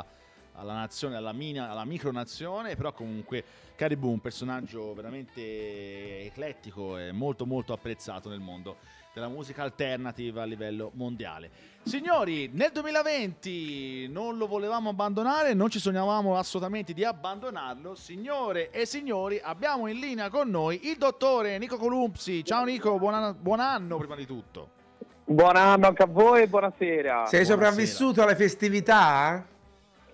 alla nazione, alla, mina- alla micronazione, però comunque Caribou, un personaggio veramente eclettico e molto molto apprezzato nel mondo della musica alternative a livello mondiale. Signori, nel 2020 non lo volevamo abbandonare, non ci sognavamo assolutamente di abbandonarlo. Signore e signori, abbiamo in linea con noi il dottore Nico Columpsi. Ciao Nico, buon anno, buon anno prima di tutto. Buon anno anche a voi e buonasera. Sei sopravvissuto alle festività?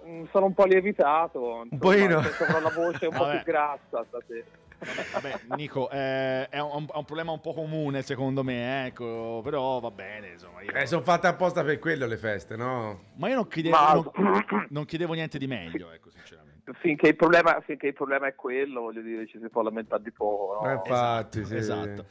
Mm, Sono un po' lievitato. Un pochino. Ho la voce un po' Vabbè. più grassa stasera. Vabbè, Nico, eh, è, un, è un problema un po' comune secondo me, ecco, però va bene, insomma. Io... Eh, sono fatte apposta per quello le feste, no? Ma io non chiedevo, Ma- non- non chiedevo niente di meglio, ecco, sinceramente. Finché il, problema, finché il problema è quello, voglio dire, ci si può lamentare di poco. no? Eh, infatti, sì. Esatto.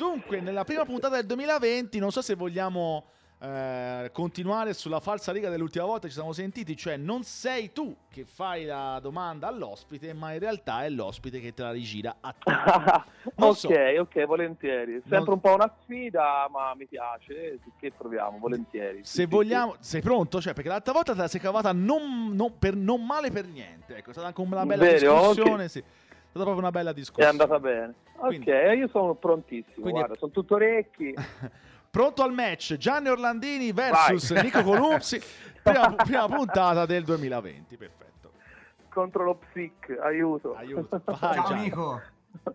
Dunque, nella prima puntata del 2020, non so se vogliamo eh, continuare sulla falsa riga dell'ultima volta ci siamo sentiti, cioè non sei tu che fai la domanda all'ospite, ma in realtà è l'ospite che te la rigira a te. Ok, so. ok, volentieri. Sempre Non- un po' una sfida, ma mi piace. Che proviamo, volentieri. Sì, Se sì, vogliamo, sei pronto? Cioè, perché l'altra volta te la sei cavata non, non per, non male per niente. Ecco, è stata anche una bella Vero? discussione. Ok. Sì. È stata proprio una bella sì. È discussione. andata bene. Ok, Quindi- io sono prontissimo. Quindi- Guarda, sono tutto orecchi. Pronto al match Gianni Orlandini versus Nico Columpsi, prima, prima puntata del 2020. Perfetto. contro lo psic, aiuto. Aiuto. Vai, Ciao Gianni. Nico.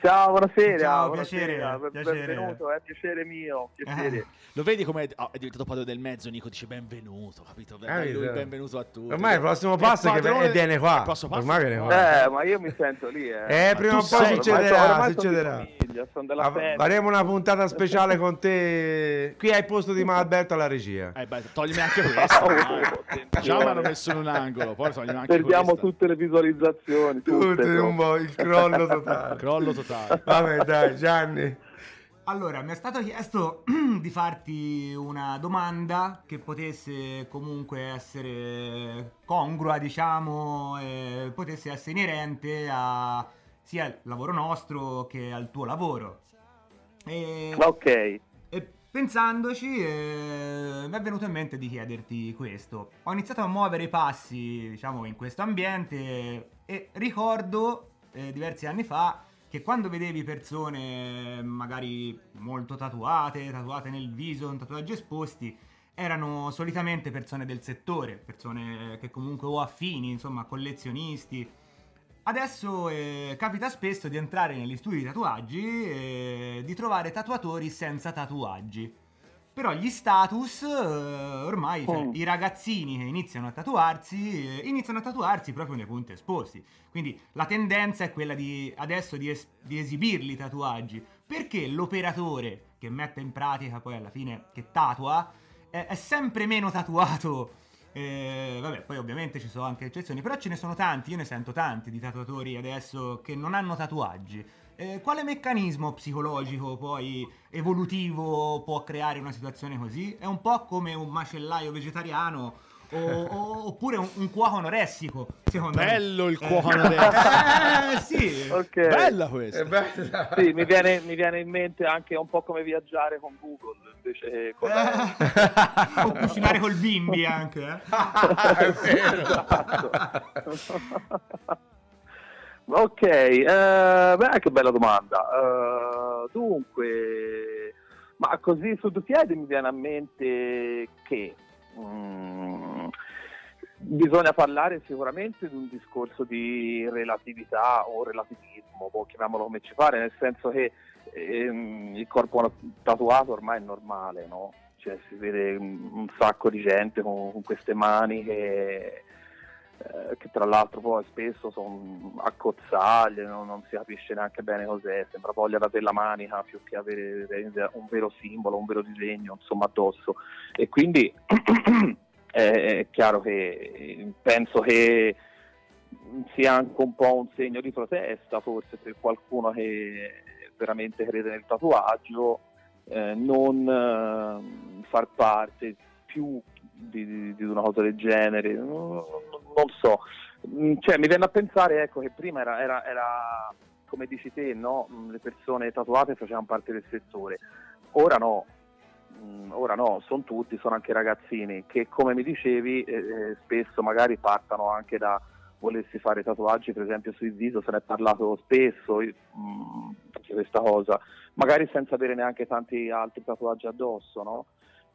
Ciao, buonasera. Ciao, buonasera, piacere, piacere. Benvenuto, è piacere mio, piacere. Eh. Lo vedi come è, oh, è diventato padrone del mezzo? Nico dice benvenuto, capito? Eh, lui benvenuto a tutti. Ormai il prossimo passo è che viene qua. il prossimo passo Ormai viene qua. Eh, ma io mi sento lì, eh. Eh, Ma prima o poi sei- succederà, ormai succederà. famiglia, Ah. Faremo una puntata speciale con te. Qui hai il posto di Malberto alla regia. Eh, beh, toglimi anche questo. Oh. Già mi hanno messo in un angolo, poi toglimi anche Perdiamo questa. tutte le visualizzazioni. Tutte, Tutte un proprio. po' il crollo totale. Crollo totale. Vabbè, dai, Gianni. Allora, mi è stato chiesto di farti una domanda che potesse comunque essere congrua, diciamo, e potesse essere inerente a sia il lavoro nostro che al tuo lavoro. E, Ok, e pensandoci, eh, mi è venuto in mente di chiederti questo. Ho iniziato a muovere i passi, diciamo, in questo ambiente e ricordo eh, diversi anni fa che quando vedevi persone magari molto tatuate, tatuate nel viso, con tatuaggi esposti, erano solitamente persone del settore, persone che comunque o affini, insomma, collezionisti. Adesso eh, capita spesso di entrare negli studi di tatuaggi e di trovare tatuatori senza tatuaggi. Però gli status, eh, ormai, cioè, Mm. i ragazzini che iniziano a tatuarsi, eh, iniziano a tatuarsi proprio nei punti esposti. Quindi la tendenza è quella di adesso di, es- di esibirli i tatuaggi. Perché l'operatore che mette in pratica poi alla fine, che tatua, è, è sempre meno tatuato. Eh, vabbè, poi ovviamente ci sono anche eccezioni, però ce ne sono tanti, io ne sento tanti di tatuatori adesso che non hanno tatuaggi. Eh, quale meccanismo psicologico poi evolutivo può creare una situazione così? È un po' come un macellaio vegetariano o- o- oppure un, un cuoco anoressico, secondo me. Bello il Eh. cuoco anoressico. Eh, sì. ok. Bella questa. È bella. Sì, mi viene, mi viene in mente anche un po' come viaggiare con Google invece che con la... Eh, o cucinare col bimbi anche, eh. è vero. Ok, eh, beh, che bella domanda. Eh, dunque, ma così su due piedi mi viene a mente che mm, bisogna parlare sicuramente di un discorso di relatività o relativismo, boh, chiamiamolo come ci pare, nel senso che ehm, il corpo tatuato ormai è normale, no? Cioè, si vede un un sacco di gente con, con queste mani che, eh, che tra l'altro poi spesso sono a cozzaglie, no? non si capisce neanche bene cos'è, sembra voglia da della manica più che avere un vero simbolo, un vero disegno insomma addosso. E quindi è chiaro che penso che sia anche un po' un segno di protesta forse per qualcuno che veramente crede nel tatuaggio eh, non eh, far parte più di, di- di una cosa del genere non, non so Mm, cioè mi viene a pensare ecco che prima era, era- era come dici te, no? Mm, le persone tatuate facevano parte del settore. Ora no, Mm, ora no, sono tutti, sono anche ragazzini che come mi dicevi eh, eh, spesso magari partono anche da volersi fare tatuaggi, per esempio sul viso se ne è parlato spesso mm, di questa cosa, magari senza avere neanche tanti altri tatuaggi addosso, no?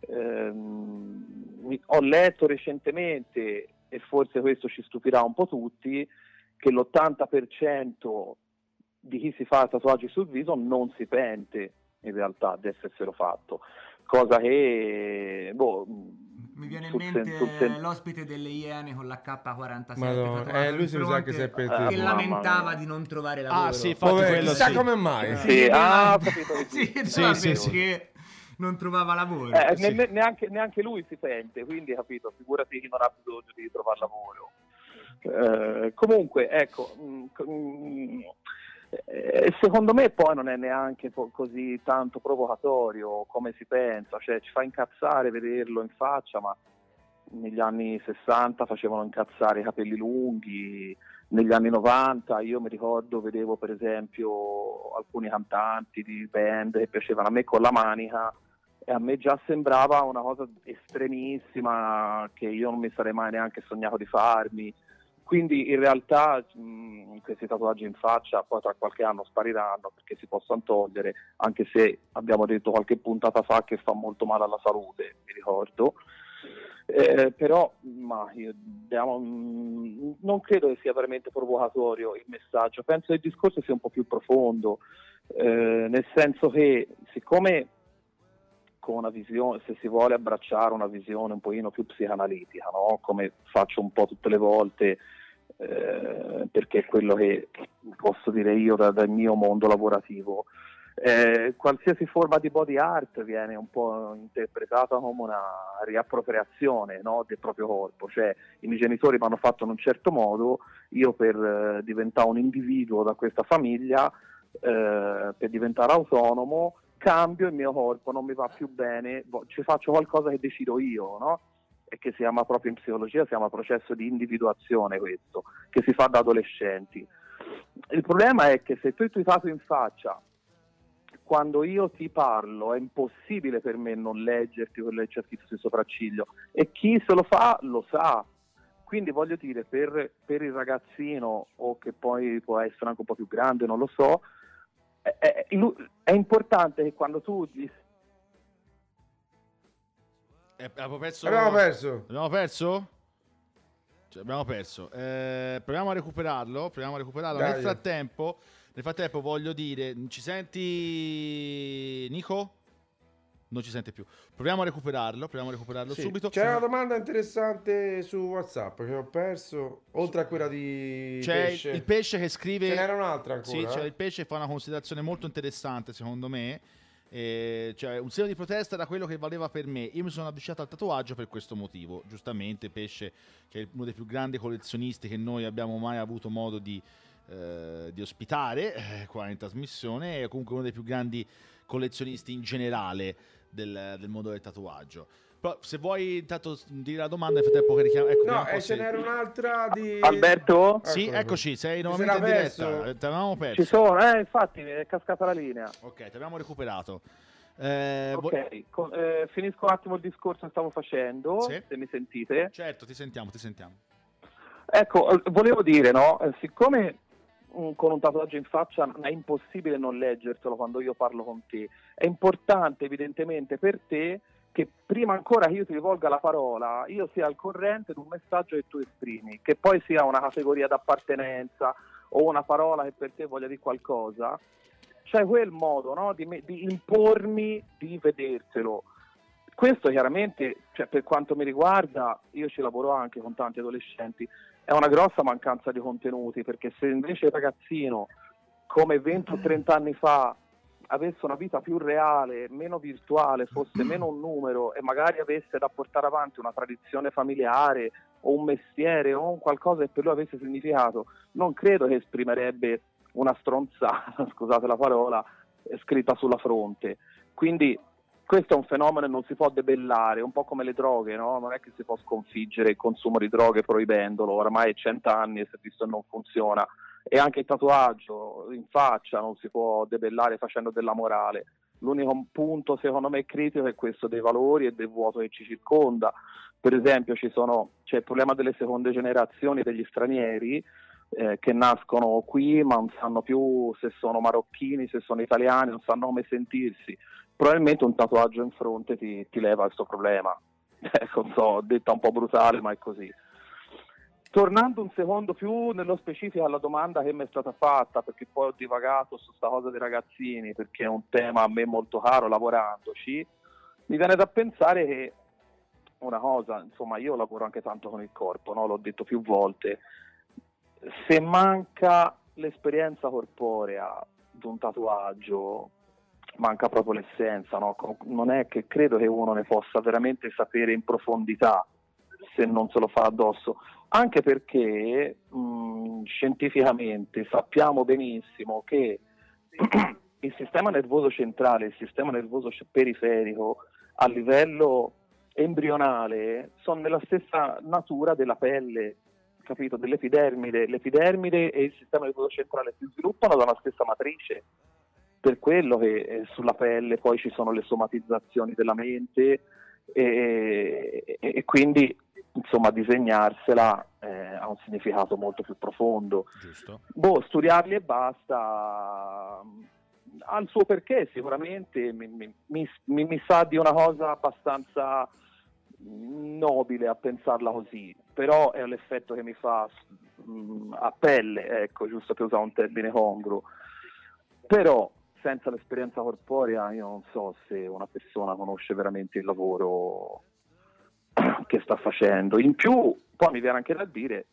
Ehm, ho letto recentemente, e forse questo ci stupirà un po' tutti, che l'80% di chi si fa tatuaggi sul viso non si pente in realtà di esserselo fatto, cosa che boh, Mi viene in mente sen- l'ospite delle Iene con l'H47 Madonna, tatuato eh, lui si sa fronte, che si è Eh, pentito. che mamma lamentava di non trovare lavoro. Ah, sì, infatti Povero, quello chissà sì. come mai. Sì, Sì, ah, capito sì, sì. Sì, sì, sì. Non trovava lavoro. Eh, sì. ne- neanche, neanche lui si sente, quindi capito, figurati chi non ha bisogno di trovare lavoro. Eh, comunque, ecco, mm, mm, eh, secondo me poi non è neanche così tanto provocatorio come si pensa, cioè ci fa incazzare vederlo in faccia, ma negli anni 60 facevano incazzare i capelli lunghi, negli anni 90 io mi ricordo, vedevo per esempio alcuni cantanti di band che piacevano a me con la manica e a me già sembrava una cosa estremissima che io non mi sarei mai neanche sognato di farmi. Quindi in realtà mh, questi tatuaggi in faccia poi tra qualche anno spariranno perché si possono togliere, anche se abbiamo detto qualche puntata fa che fa molto male alla salute, mi ricordo. Eh, però ma io, diamo, mh, non credo che sia veramente provocatorio il messaggio, penso che il discorso sia un po' più profondo, eh, nel senso che siccome con una visione, se si vuole abbracciare una visione un pochino più psicanalitica, no? come faccio un po' tutte le volte, eh, perché è quello che posso dire io da- dal mio mondo lavorativo. Eh, qualsiasi forma di body art viene un po' interpretata come una riappropriazione no, del proprio corpo, cioè i miei genitori mi hanno fatto in un certo modo, io per eh, diventare un individuo da questa famiglia, eh, per diventare autonomo, cambio il mio corpo, non mi va più bene, ci faccio qualcosa che decido io, no? E che si chiama proprio in psicologia, si chiama processo di individuazione questo, che si fa da adolescenti. Il problema è che se tu ti tatu in faccia, quando io ti parlo è impossibile per me non leggerti quello che c'è scritto sul sopracciglio e chi se lo fa lo sa. Quindi voglio dire, per, per il ragazzino o che poi può essere anche un po' più grande, non lo so, è, è- è importante che quando tu gli Eh, abbiamo perso. Abbiamo perso. Abbiamo perso? Cioè, abbiamo perso. Eh, proviamo a recuperarlo. Proviamo a recuperarlo. Dai. Nel frattempo, nel frattempo, voglio dire, ci senti, Nico? Non ci sente più. Proviamo a recuperarlo. Proviamo a recuperarlo Sì, subito. C'era una domanda interessante su WhatsApp che ho perso, oltre a quella di C'è pesce. il pesce che scrive. Ce n'era un'altra ancora. Sì, c'è eh? il pesce che fa una considerazione molto interessante, secondo me. Eh, cioè, un segno di protesta era quello che valeva per me. Io mi sono avvicinato al tatuaggio per questo motivo. Giustamente, Pesce, che è uno dei più grandi collezionisti che noi abbiamo mai avuto modo di, eh, di ospitare eh, qua in trasmissione, è comunque uno dei più grandi collezionisti in generale del, del mondo del tatuaggio. Però, se vuoi intanto dire la domanda, nel frattempo che richiamo. Ecco, No, e ce se- n'era un'altra di... Alberto? Sì, Eccolo. eccoci, sei nuovamente in diretta. perso? Ti avevamo perso. Ci sono, eh, infatti è cascata la linea. Ok, ti abbiamo recuperato. Eh, vo- Ok, co- eh, finisco un attimo il discorso che stavo facendo, Sì. se mi sentite. certo, ti sentiamo, ti sentiamo. Ecco, eh, volevo dire, no, eh, siccome mm, con un tatuaggio in faccia è impossibile non leggertelo quando io parlo con te, è importante evidentemente per te che prima ancora che io ti rivolga la parola, io sia al corrente di un messaggio che tu esprimi, che poi sia una categoria d'appartenenza o una parola che per te voglia dire qualcosa, c'è quel modo no, di, me- di impormi di vedertelo. Questo chiaramente, cioè, per quanto mi riguarda, io ci lavoro anche con tanti adolescenti, è una grossa mancanza di contenuti, perché se invece il ragazzino, come 20 o 30 anni fa, avesse una vita più reale, meno virtuale, fosse meno un numero e magari avesse da portare avanti una tradizione familiare o un mestiere o un qualcosa che per lui avesse significato, non credo che esprimerebbe una stronzata, scusate la parola, eh, scritta sulla fronte. Quindi questo è un fenomeno che non si può debellare, un po' come le droghe, no? non è che si può sconfiggere il consumo di droghe proibendolo, oramai è cent'anni e si è visto che non funziona. E anche il tatuaggio in faccia non si può debellare facendo della morale. L'unico punto secondo me critico è questo dei valori e del vuoto che ci circonda. Per esempio sono, c'è il problema delle seconde generazioni degli stranieri eh, che nascono qui ma non sanno più se sono marocchini, se sono italiani, non sanno come sentirsi. Probabilmente un tatuaggio in fronte ti, ti leva questo problema. Ecco, so, detta un po' brutale, ma è così. Tornando un secondo più nello specifico alla domanda che mi è stata fatta, perché poi ho divagato su sta cosa dei ragazzini, perché è un tema a me molto caro lavorandoci, mi viene da pensare che una cosa, insomma io lavoro anche tanto con il corpo, no? l'ho detto più volte, se manca l'esperienza corporea di un tatuaggio, manca proprio l'essenza, no? Non è che credo che uno ne possa veramente sapere in profondità se non se lo fa addosso, anche perché mh, scientificamente sappiamo benissimo che il sistema nervoso centrale e il sistema nervoso periferico a livello embrionale sono nella stessa natura della pelle, capito? Dell'epidermide. L'epidermide e il sistema nervoso centrale si sviluppano da una stessa matrice. Per quello che eh, sulla pelle poi ci sono le somatizzazioni della mente e, e- e quindi insomma disegnarsela eh, ha un significato molto più profondo. Giusto. Boh, studiarli e basta ha il suo perché sicuramente mi, mi- mi- mi- sa di una cosa abbastanza nobile a pensarla così però è l'effetto che mi fa mm, a pelle ecco giusto per usare un termine congruo però senza l'esperienza corporea io non so se una persona conosce veramente il lavoro che sta facendo in più poi mi viene anche da dire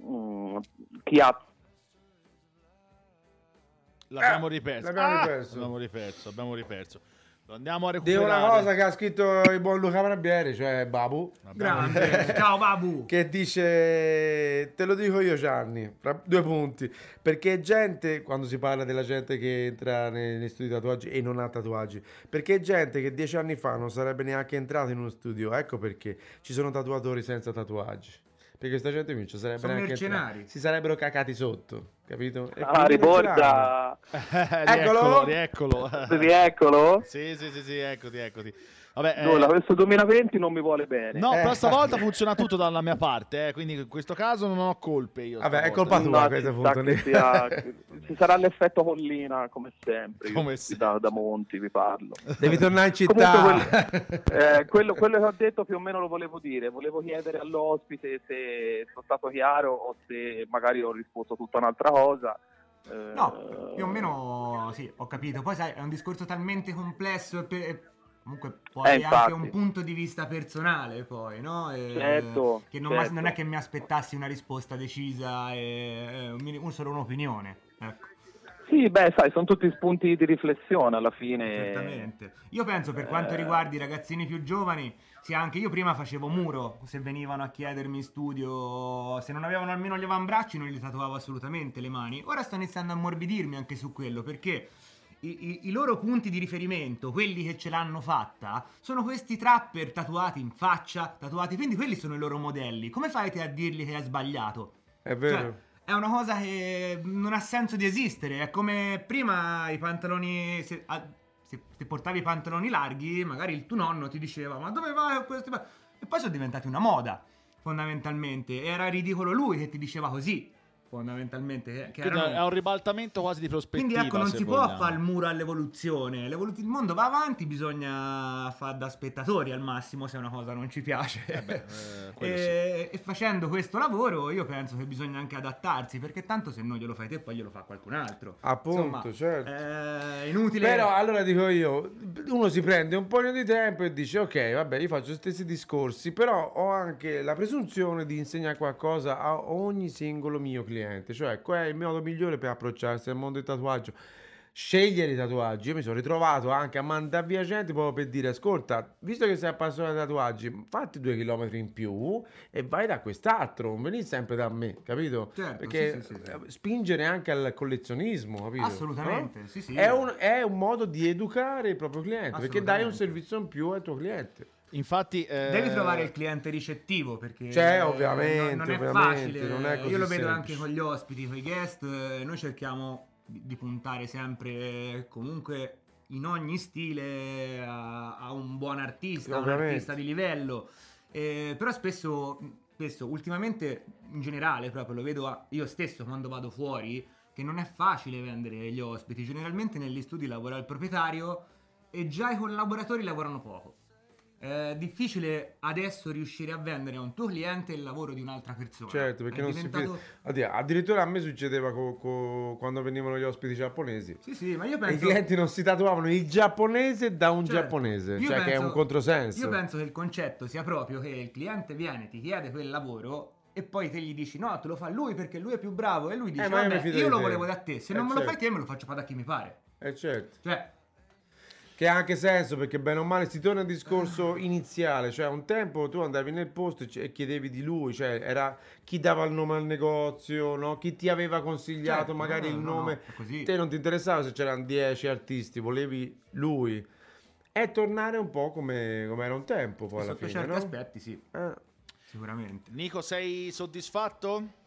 mm, chi ha L'abbiamo Eh, riperso. l'abbiamo Ah! riperso. Abbiamo riperso, abbiamo riperso. Lo andiamo a recuperare. una cosa che ha scritto il buon Luca Barbieri, cioè Babu, Grande. Ciao Babu. che dice, te lo dico io Gianni, fra due punti, perché gente, quando si parla della gente che entra nei, nei studi di tatuaggi e non ha tatuaggi, perché gente che dieci anni fa non sarebbe neanche entrata in uno studio, ecco perché ci sono tatuatori senza tatuaggi. Perché questa gente ci sarebbe Sono mercenari. Si sarebbero cacati sotto, capito? E ah, riborda rieccolo, rieccolo. rieccolo sì, sì, sì, sì, eccoti, eccoti. Vabbè, eh, questo 2020 non mi vuole bene No, Eh. però stavolta funziona tutto dalla mia parte, eh, quindi in questo caso non ho colpe io. Vabbè, è colpa tua No, a questo punto lì. sia- ci sarà l'effetto collina come sempre Come sempre. da, da Monti vi parlo Devi tornare in città. Comunque Eh, quello, quello che ho detto più o meno lo volevo dire volevo chiedere all'ospite se sono stato chiaro o se magari ho risposto tutta un'altra cosa Eh, No, più o meno sì, ho capito. Poi sai, è un discorso talmente complesso e comunque poi Eh, anche un punto di vista personale poi, no? E- Certo, che non, certo. non è che mi aspettassi una risposta decisa e e un- solo un'opinione. Ecco, sì beh sai sono tutti spunti di riflessione alla fine certamente. Io penso per quanto Eh. riguarda i ragazzini più giovani, sì, anche io prima facevo muro, se venivano a chiedermi in studio, se non avevano almeno gli avambracci non li tatuavo assolutamente le mani. Ora sto iniziando a ammorbidirmi anche su quello, perché i, i- i loro punti di riferimento, quelli che ce l'hanno fatta, sono questi trapper tatuati in faccia, tatuati, quindi quelli sono i loro modelli. Come fai a dirgli che è sbagliato? È vero. Cioè, è una cosa che non ha senso di esistere. È come prima i pantaloni. Se, a- se- se portavi i pantaloni larghi, magari il tuo nonno ti diceva: Ma dove vai con questi pa-?" E poi sono diventati una moda, fondamentalmente. Era ridicolo lui che ti diceva così, fondamentalmente. Che, erano- è un ribaltamento quasi di prospettiva. quindi ecco, non si può vogliamo. fare il muro all'evoluzione. L'evolu- il mondo va avanti, bisogna fare da spettatori al massimo se una cosa non ci piace. beh, eh, e, e facendo questo lavoro io penso che bisogna anche adattarsi, perché tanto se non glielo fai te poi glielo fa qualcun altro. Appunto, Insomma, certo. È inutile. Però allora dico io, uno si prende un po' di tempo e dice ok, vabbè, io faccio gli stessi discorsi, però ho anche la presunzione di insegnare qualcosa a ogni singolo mio cliente, cioè qual è il modo migliore per approcciarsi al mondo del tatuaggio. Scegliere i tatuaggi, io mi sono ritrovato anche a mandare via gente proprio per dire ascolta, visto che sei appassionato di tatuaggi, fatti due chilometri in più e vai da quest'altro, non venire sempre da me, capito? Certo, Perché sì, sì, sì, eh, spingere anche al collezionismo, capito? Assolutamente, No? sì, sì. È un, è un modo di educare il proprio cliente perché dai un servizio in più al tuo cliente. Infatti, eh, Devi trovare il cliente ricettivo perché Cioè, eh, ovviamente, non, non è ovviamente, facile. non è così Io lo vedo semplice. anche con gli ospiti, con i guest. eh, Noi cerchiamo di, puntare sempre comunque in ogni stile a, a un buon artista, a un Ovviamente. artista di livello. Eh, però spesso, spesso, ultimamente in generale, proprio lo vedo a- io stesso quando vado fuori, che non è facile vendere gli ospiti. Generalmente negli studi lavora il proprietario e già i collaboratori lavorano poco. È difficile adesso riuscire a vendere a un tuo cliente il lavoro di un'altra persona. Certo, perché È non si diventato- fida. Addio, Addirittura a me succedeva co- co- quando venivano gli ospiti giapponesi. Sì, sì, ma io E I penso... clienti non si tatuavano il giapponese da un Certo. giapponese, Io cioè che è penso- un controsenso. Io penso che il concetto sia proprio che il cliente viene, ti chiede quel lavoro e poi te gli dici no, te lo fa lui perché lui è più bravo e lui dice Eh, io mi vabbè, io di lo te." volevo da te, se Eh, non me lo certo. fai te me lo faccio fare da chi mi pare. Eh certo. Cioè, Che ha anche senso perché bene o male si torna al discorso iniziale, cioè un tempo tu andavi nel posto e chiedevi di lui, cioè era chi dava il nome al negozio, no? chi ti aveva consigliato Certo, magari no, il no, nome, no, te non ti interessava se c'erano 10 artisti, volevi lui. È tornare un po' come, come era un tempo poi alla sotto fine, certi no? aspetti sì, Eh, sicuramente. Nico, sei soddisfatto?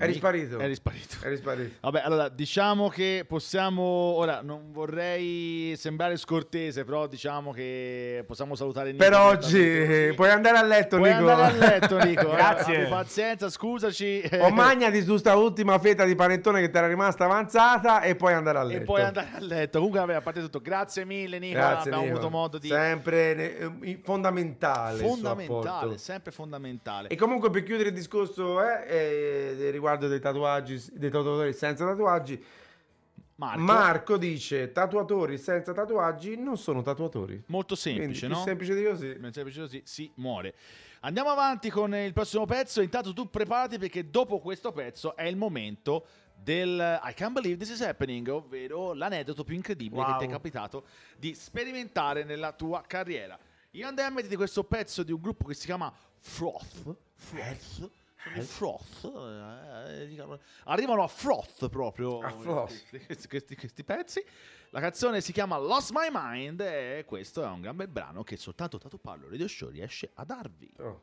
Eri Nico- sparito. Eri sparito. Eri sparito. Vabbè, allora diciamo che possiamo. Ora non vorrei sembrare scortese, però diciamo che possiamo salutare Nico. Per oggi così. puoi andare a letto, Puoi Nico. andare a letto, Nico. Grazie. Abbi pazienza, scusaci. O magnati su sta ultima fetta di panettone che ti era rimasta avanzata e poi andare a letto. E poi andare a letto. Comunque, vabbè, a parte tutto, grazie mille, Nico. Grazie, Abbiamo Nico. avuto modo di. Sempre ne- eh, fondamentale. fondamentale, sempre fondamentale. E comunque per chiudere il discorso eh, eh, riguardo dei tatuaggi, dei tatuatori senza tatuaggi, Marco, Marco dice tatuatori senza tatuaggi non sono tatuatori. molto semplice, Quindi, no? semplice di così. Più semplice così si muore. Andiamo avanti con il prossimo pezzo. Intanto tu preparati perché dopo questo pezzo è il momento del I can't believe this is happening, ovvero l'aneddoto più incredibile Wow. che ti è capitato di sperimentare nella tua carriera. Io andai a mettere di questo pezzo di un gruppo che si chiama Froth. Froth. Sono Froth. eh, eh, diciamo- arrivano a Froth proprio A Froth. questi, questi- questi pezzi. La canzone si chiama Lost My Mind e questo è un gran bel brano che soltanto Tatu Parlo Radio Show riesce a darvi. Oh.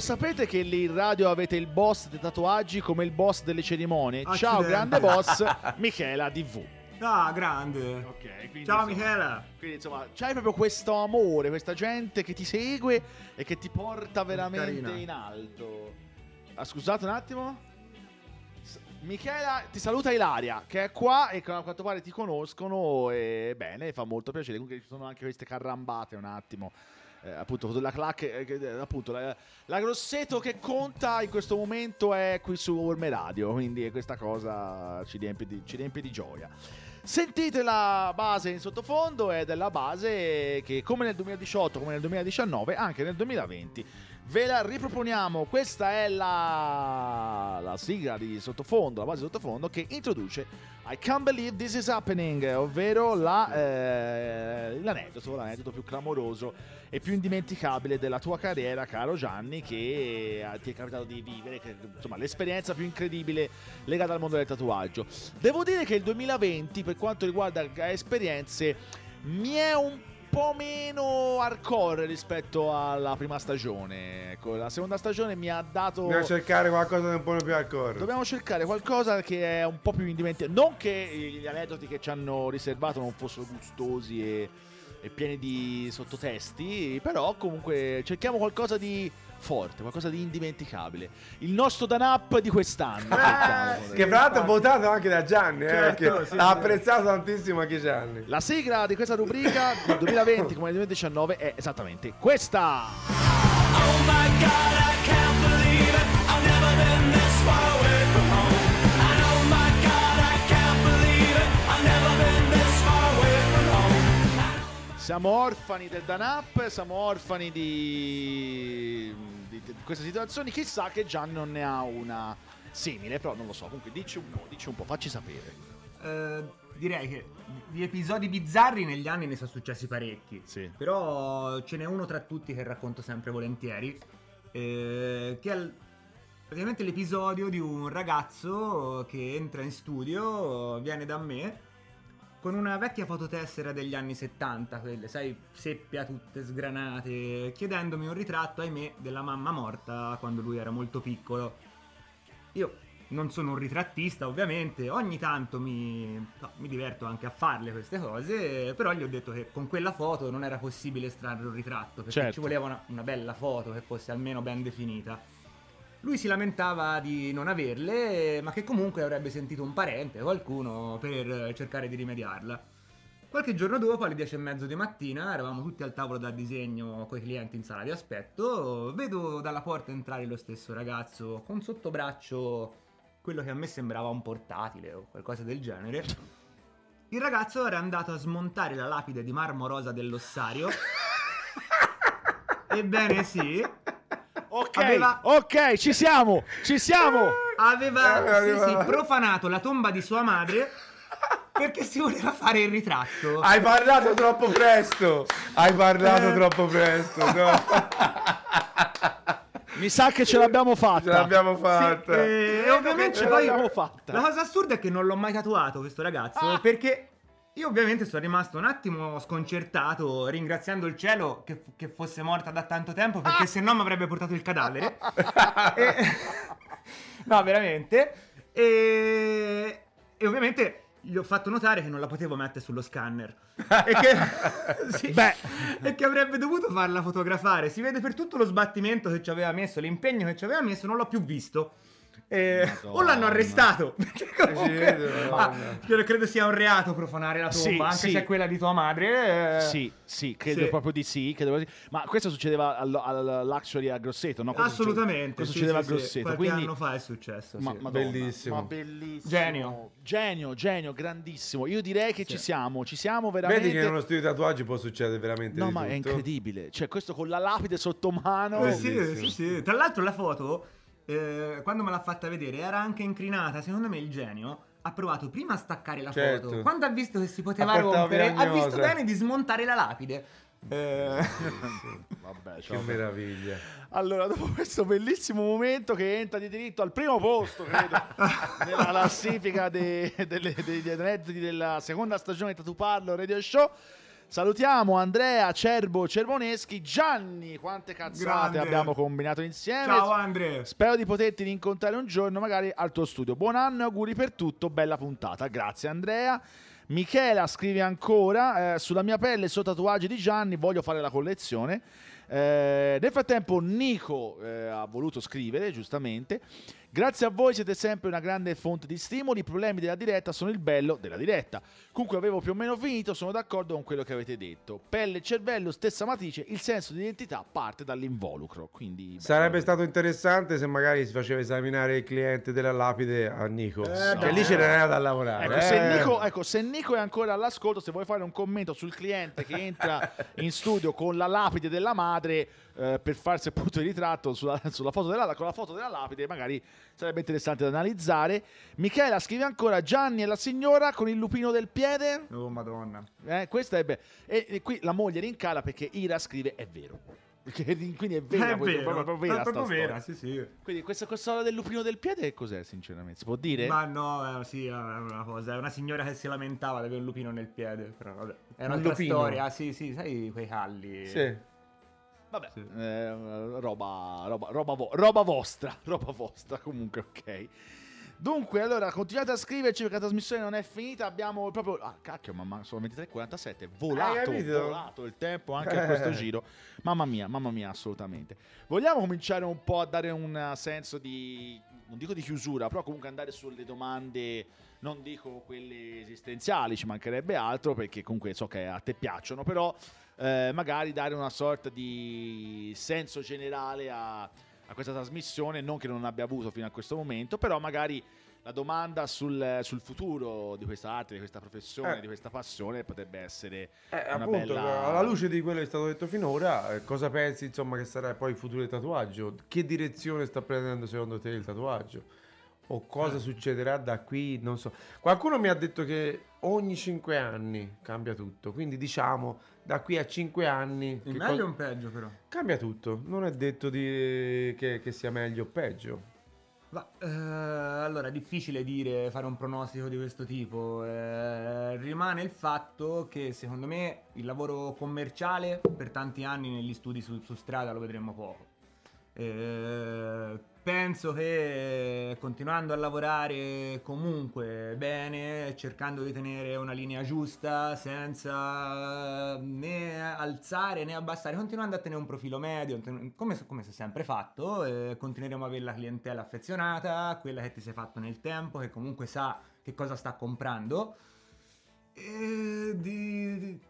Lo sapete che lì in radio avete il boss dei tatuaggi come il boss delle cerimonie? Ciao, Accidenti. grande boss, Michela DV. Ah, grande. Ok, quindi, Ciao insomma, Michela. Quindi insomma, c'hai proprio questo amore, questa gente che ti segue e che ti porta veramente Carina. in alto. Ah, scusate un attimo. S- Michela ti saluta Ilaria che è qua e a quanto pare ti conoscono e bene, fa molto piacere. Comunque ci sono anche queste carrambate un attimo. Eh, appunto la clac eh, eh, appunto la, la Grosseto che conta in questo momento è qui su Orme Radio quindi questa cosa ci riempie di, ci riempie di gioia Sentite la base in sottofondo è la base che come nel 2018, come nel 2019, anche nel 2020 ve la riproponiamo. Questa è la, la sigla di sottofondo, la base di sottofondo che introduce I Can't Believe This Is Happening, ovvero la, eh, l'aneddoto, l'aneddoto più clamoroso e più indimenticabile della tua carriera, caro Gianni, che eh, ti è capitato di vivere, che, insomma l'esperienza più incredibile legata al mondo del tatuaggio. Devo dire che il 2020, per quanto riguarda esperienze, mi è un po' meno hardcore rispetto alla prima stagione. Ecco, la seconda stagione mi ha dato. Dobbiamo cercare qualcosa di un po' più hardcore. Dobbiamo cercare qualcosa che è un po' più indimenticabile. Non che gli aneddoti che ci hanno riservato non fossero gustosi e, e pieni di sottotesti, però comunque cerchiamo qualcosa di forte, qualcosa di indimenticabile. Il nostro Dan Up di quest'anno. cerchiamo. Che fra l'altro votato anche da Gianni, eh, Certo, perché sì, ha sì. apprezzato tantissimo anche Gianni. La sigla di questa rubrica del 2020 come nel 2019 è esattamente questa. Oh my god, I can't believe it. I've never been this far Siamo orfani del Dan Up, siamo orfani di, di- di queste situazioni. Chissà che Gianni non ne ha una simile, però non lo so. Comunque dici un po', dici un po', facci sapere. Eh, direi che di episodi bizzarri negli anni ne sono successi parecchi. Sì. Però ce n'è uno tra tutti che racconto sempre volentieri. eh, che è praticamente l'episodio di un ragazzo che entra in studio, viene da me. Con una vecchia fototessera degli anni 70, quelle, sai, seppia tutte sgranate, chiedendomi un ritratto, ahimè, della mamma morta quando lui era molto piccolo. Io non sono un ritrattista, ovviamente, ogni tanto mi, no, mi diverto anche a farle queste cose, però gli ho detto che con quella foto non era possibile estrarre un ritratto, perché Certo. ci voleva una, una bella foto che fosse almeno ben definita. Lui si lamentava di non averle, ma che comunque avrebbe sentito un parente, qualcuno, per cercare di rimediarla. Qualche giorno dopo, alle 10 e mezzo di mattina, eravamo tutti al tavolo da disegno con i clienti in sala di aspetto. Vedo dalla porta entrare lo stesso ragazzo con sotto braccio quello che a me sembrava un portatile o qualcosa del genere. Il ragazzo era andato a smontare la lapide di marmo rosa dell'ossario. Ebbene sì, Ok, Aveva- ok, ci siamo, ci siamo. aveva Eh, sì, sì, aveva- profanato la tomba di sua madre perché si voleva fare il ritratto. Hai parlato troppo presto. Hai parlato Eh. troppo presto. No. Mi sa che ce l'abbiamo fatta. Ce l'abbiamo Sì, fatta. eh, e ovviamente ce poi l'abbiamo fatta. La cosa assurda è che non l'ho mai tatuato questo ragazzo Ah. perché io ovviamente sono rimasto un attimo sconcertato ringraziando il cielo che, che fosse morta da tanto tempo Ah. perché se no mi avrebbe portato il cadavere. E- no, veramente. E... e ovviamente gli ho fatto notare che non la potevo mettere sullo scanner. e, che... sì, e che avrebbe dovuto farla fotografare. Si vede per tutto lo sbattimento che ci aveva messo, l'impegno che ci aveva messo, non l'ho più visto. E- Madonna. o l'hanno arrestato. Perché comunque, Sì, ah, credo sia un reato profanare la tomba, Sì, anche sì. se è quella di tua madre. eh, Sì, sì, credo Sì. proprio di sì. credo proprio di sì. Ma questo succedeva al, al Luxury a Grosseto, no? Questo Assolutamente. Succedeva sì, a. Grosseto. Qualche quindi... anno fa è successo. Ma. Madonna, Bellissimo. ma bellissimo. Genio. Genio, genio, grandissimo. Io direi che Sì. ci siamo, ci siamo veramente. Vedi che in uno studio di tatuaggi può succedere veramente No, di ma è tutto. incredibile. Cioè, questo con la lapide sotto mano. Eh, sì, Bellissimo. sì, sì. Tra l'altro la foto, eh, quando me l'ha fatta vedere, era anche incrinata. Secondo me il genio ha provato prima a staccare la Certo. foto. Quando ha visto che si poteva Ha rompere, ha visto bene di smontare la lapide. Eh, Vabbè, Che ciao. meraviglia. Allora, dopo questo bellissimo momento che entra di diritto al primo posto, credo, nella classifica de- delle- della seconda stagione di Tatu Parlo Radio Show, Salutiamo Andrea, Cerbo, Cervoneschi, Gianni, quante cazzate Grande. abbiamo combinato insieme. Ciao Andre. Spero di poterti rincontrare un giorno, magari al tuo studio. Buon anno e auguri per tutto, bella puntata. Grazie Andrea. Michela scrive ancora: eh, Sulla mia pelle, sotto tatuaggi di Gianni, voglio fare la collezione. Eh, nel frattempo, Nico eh, ha voluto scrivere, giustamente. Grazie a voi siete sempre una grande fonte di stimoli. I problemi della diretta sono il bello della diretta. Comunque avevo più o meno finito, sono d'accordo con quello che avete detto. Pelle e cervello, stessa matrice, il senso di identità parte dall'involucro. Quindi Sarebbe bello. stato interessante se magari si faceva esaminare il cliente della lapide a Nico. Eh, che no. lì ce n'era da lavorare. Ecco, se eh. Nico, ecco, se Nico è ancora all'ascolto, se vuoi fare un commento sul cliente che entra in studio con la lapide della madre eh, per farsi appunto il ritratto sulla, sulla foto della, con la foto della lapide, magari sarebbe interessante da analizzare. Michela scrive ancora Gianni e la signora con il lupino del piede. Oh madonna. Eh, questa è be- e, e qui la moglie rincala perché Ira scrive è vero. Perché, quindi è vera, è vero, proprio, proprio vera è proprio vera, storia. sì sì. Quindi questa cosa del lupino del piede che cos'è sinceramente? Si può dire? Ma no, eh, sì, è una cosa, è una signora che si lamentava di avere un lupino nel piede, però vabbè. È Un un'altra lupino? storia, sì, sì, sai quei calli. Sì. Vabbè, Sì. eh, roba, roba, roba, vo- roba vostra, roba vostra comunque, ok. Dunque, allora, continuate a scriverci perché la trasmissione non è finita, abbiamo proprio... Ah, cacchio, mamma, sono 23.47, volato, capito? volato il tempo anche a questo Eh. giro. Mamma mia, mamma mia, assolutamente. Vogliamo cominciare un po' a dare un senso di... non dico di chiusura, però comunque andare sulle domande... Non dico quelle esistenziali, ci mancherebbe altro perché comunque so che a te piacciono, però eh, magari dare una sorta di senso generale a, a questa trasmissione, non che non abbia avuto fino a questo momento, però magari la domanda sul, sul futuro di questa arte, di questa professione, Eh. di questa passione potrebbe essere Eh, una appunto, bella... alla luce di quello che è stato detto finora, eh, cosa pensi insomma che sarà poi il futuro del tatuaggio? Che direzione sta prendendo secondo te il tatuaggio? O cosa succederà da qui? Non so. Qualcuno mi ha detto che ogni 5 anni cambia tutto, quindi diciamo da qui a 5 anni Il meglio o un peggio però? cambia tutto. Non è detto di- che, che sia meglio o peggio. Ma, eh, allora, è difficile dire, fare un pronostico di questo tipo. Eh, rimane il fatto che secondo me il lavoro commerciale per tanti anni negli studi su, su strada lo vedremo poco. Eh, penso che continuando a lavorare comunque bene, cercando di tenere una linea giusta, senza né alzare né abbassare, continuando a tenere un profilo medio, come, come si è sempre fatto, eh, continueremo ad avere la clientela affezionata, quella che ti sei fatto nel tempo, che comunque sa che cosa sta comprando. E di- di-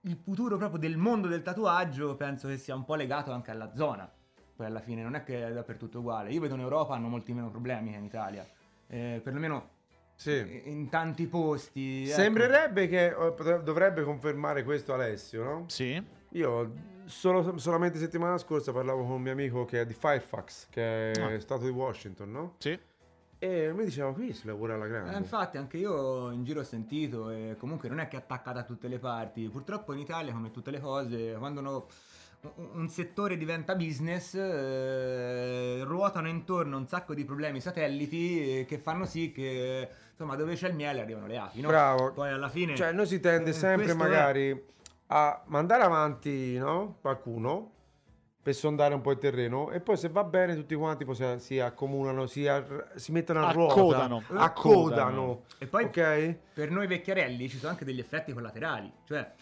il futuro proprio del mondo del tatuaggio penso che sia un po' legato anche alla zona. Poi alla fine non è che è dappertutto uguale. Io vedo in Europa hanno molti meno problemi che in Italia. Eh, perlomeno Sì. in tanti posti. ecco. Sembrerebbe che potre- dovrebbe confermare questo Alessio, no? Sì? Io solo- solamente settimana scorsa parlavo con un mio amico che è di Firefox, che è Ah. stato di Washington, no? Sì? E mi diceva qui si lavora alla grande. Eh, infatti anche io in giro ho sentito e comunque non è che è attaccata a tutte le parti. Purtroppo in Italia, come tutte le cose, quando uno- un- settore diventa business, eh, ruotano intorno un sacco di problemi satelliti eh, che fanno sì che insomma dove c'è il miele arrivano le api. No? Bravo. Poi alla fine... Cioè, noi si tende eh, sempre questo è- magari a mandare avanti no? qualcuno per sondare un po' il terreno e poi se va bene tutti quanti poi si, si accomunano, si, ar- si mettono a ruota, Accodano. accodano. E poi ok? per noi vecchiarelli ci sono anche degli effetti collaterali. Cioè,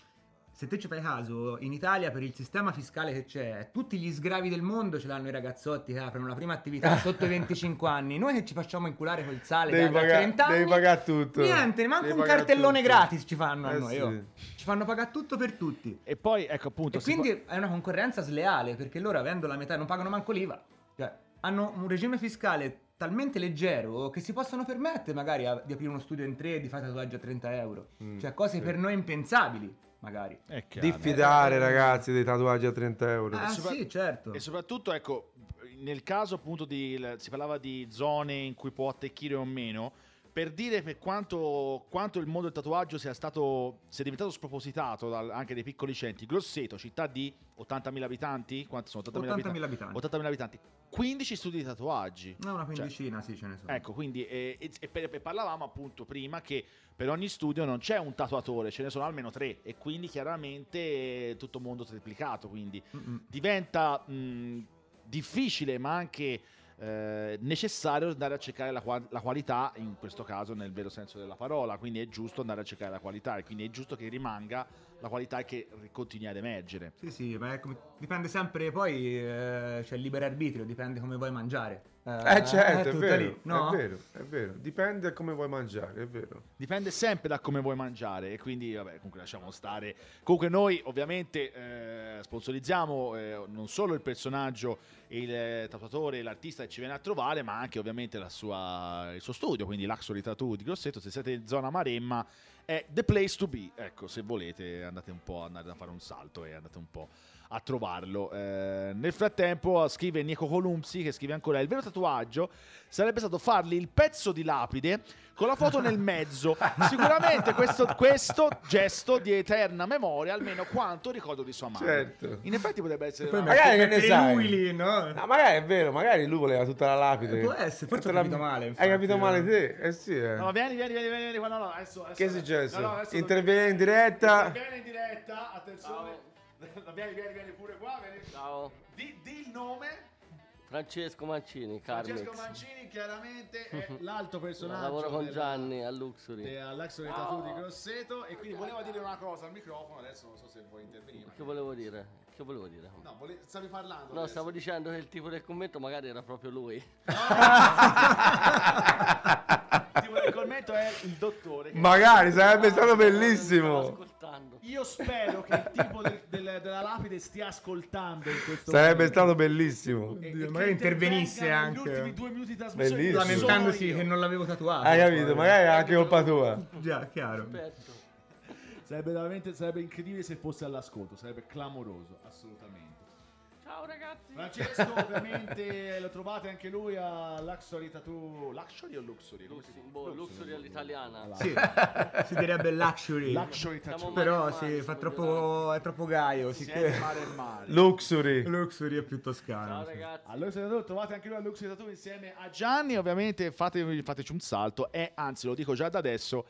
se te ci fai caso, in Italia per il sistema fiscale che c'è, tutti gli sgravi del mondo ce l'hanno i ragazzotti che aprono la prima attività sotto i 25 anni. Noi che ci facciamo inculare col sale Devi da, pagare- 30 anni. devi pagare tutto. Niente, manco Devi un cartellone tutto. gratis ci fanno a Eh noi. sì. oh. Ci fanno pagare tutto per tutti. E poi, ecco appunto... E quindi è una concorrenza sleale perché loro avendo la metà non pagano manco l'IVA. Cioè, hanno un regime fiscale talmente leggero che si possono permettere magari a- di aprire uno studio in tre e di fare tatuaggi a 30 euro. Mm, cioè cose sì. per noi impensabili, magari. Diffidare ragazzi dei tatuaggi a 30 euro. Ah sopra- sì, certo. E soprattutto, ecco, nel caso appunto di... si parlava di zone in cui può attecchire o meno, per dire per quanto, quanto il mondo del tatuaggio sia stato sia diventato spropositato dal- anche dei piccoli centri. Grosseto, città di 80.000 abitanti, quanti sono 80.000 80.000 abitanti. 80.000 abitanti. 15 studi di tatuaggi. No, una Cioè, quindicina, sì, ce ne sono. Ecco, quindi eh, e, e per- e parlavamo appunto prima che per ogni studio non c'è un tatuatore, ce ne sono almeno tre e quindi chiaramente è tutto mondo triplicato, quindi Mm-mm. diventa mh, difficile ma anche eh, necessario andare a cercare la, qua- la qualità, in questo caso nel vero senso della parola, quindi è giusto andare a cercare la qualità e quindi è giusto che rimanga la qualità e che continui ad emergere. Sì, sì, ma come- dipende sempre, poi eh, c'è il libero arbitrio, dipende come vuoi mangiare. Eh certo, è tutta vero, lì, no? è vero, è vero. Dipende da come vuoi mangiare, è vero. Dipende sempre da come vuoi mangiare e quindi vabbè comunque lasciamo stare. Comunque noi ovviamente eh, sponsorizziamo eh, non solo il personaggio, il eh, tatuatore, l'artista che ci viene a trovare, ma anche ovviamente la sua- il suo studio, quindi l'Axori Tattoo di Grosseto. Se siete in zona Maremma è the place to be. Ecco, se volete andate un po' andate a fare un salto e andate un po' a trovarlo. Eh, nel frattempo scrive Nico Columsi che scrive ancora il vero tatuaggio sarebbe stato fargli il pezzo di lapide con la foto nel mezzo. Sicuramente questo, questo gesto di eterna memoria, almeno quanto ricordo di sua madre. Certo. In effetti potrebbe essere Poi una- magari che ne sai? lui lì, no? No, magari è vero, magari lui voleva tutta la lapide. Eh, può essere, forse Tutta capito male, Hai infatti, capito male eh. te? Eh sì, eh. No, vieni, vieni, vieni, vieni, no, no, adesso, adesso- Che è successo? no, no, Interviene in diretta. Interviene in diretta, attenzione. Vieni, vieni, vieni pure qua, vieni. Ciao, Di, di il nome. Francesco Mancini, Carmix. Francesco Mancini chiaramente è l'alto personaggio Lavoro con della- Gianni a Luxury. de- all'Axo Tattoo di Grosseto e quindi volevo dire una cosa al microfono, adesso non so se vuoi intervenire. Che volevo dire? Che volevo dire? No, vole- stavi parlando. No, adesso. stavo dicendo che il tipo del commento magari era proprio lui. Il tipo del commento è il dottore. Magari sarebbe stato Stavo bellissimo. Io spero che il tipo del- del- della lapide stia ascoltando in questo Sarebbe momento. stato bellissimo. E- e Oddio, che magari intervenisse anche. Negli ultimi due minuti di trasmissione. Bellissimo. Lamentandosi che non l'avevo tatuato. Hai capito? Magari è anche colpa tua. Già, chiaro. Aspetta. Sarebbe veramente sarebbe incredibile se fosse all'ascolto, sarebbe clamoroso, assolutamente. Ciao ragazzi. Francesco, ovviamente lo trovate anche lui a Luxury Tattoo. Luxury o Luxury? Come si? Boh, Luxury all'italiana. Sì, si direbbe luxury. Luxury Tattoo. Però male, fa si troppo, è troppo gaio. Siete che... mare e mare. Luxury. Luxury è più toscano. Ciao sì. ragazzi. Allora, se lo trovate anche lui a Luxury Tattoo insieme a Gianni. Ovviamente fatevi- fateci un salto. E anzi, lo dico già da adesso.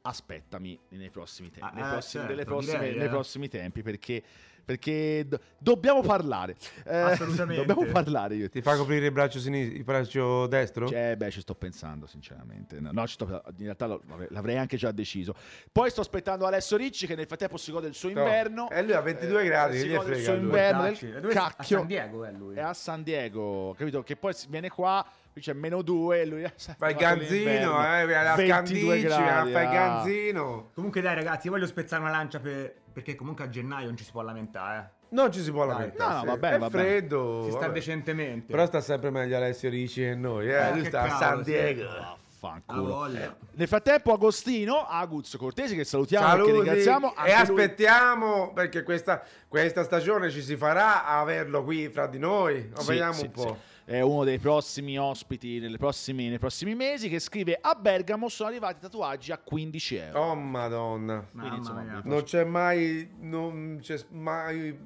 Aspettami nei prossimi tempi, Ah, nei, eh, prossimi, certo, nelle prossime- direi, nei eh. prossimi tempi, perché, perché do- dobbiamo parlare. Eh, Assolutamente. dobbiamo parlare io. Ti fa coprire il braccio sinistro, il braccio destro? Cioè, beh, ci sto pensando, sinceramente. No, no, ci sto- in realtà lo- l'avrei- anche già deciso. Poi sto aspettando Alessio Ricci, che nel frattempo si gode il suo No. inverno. E lui ha 22 gradi, si gode il frega suo a lui? inverno del sta? A cacchio. San Diego è lui. È a San Diego, capito? Che poi viene qua, qui c'è meno due e lui Fai il ganzino, eh, a 22 Scandici, gradi. fai il ah. ganzino. Comunque dai ragazzi, io voglio spezzare una lancia per- perché comunque a gennaio non ci si può lamentare. eh. Non ci si può lamentare. No, no, sì. va bene, È va bene. freddo. Si sta vabbè. decentemente. Però sta sempre meglio Alessio Ricci che noi, eh. Eh, lui sta a cavolo, San sì. Diego. A Vaffanculo. voglia. Nel frattempo Agostino, Aguz Cortesi, che salutiamo e che Saluti ringraziamo. e anche lui- aspettiamo perché questa, questa stagione ci si farà a averlo qui fra di noi. Sì, vediamo sì, un po'. È uno dei prossimi ospiti nelle prossimi- nei prossimi mesi che scrive a Bergamo sono arrivati tatuaggi a 15 euro. Oh madonna. Quindi, insomma. Non c'è mai, non c'è mai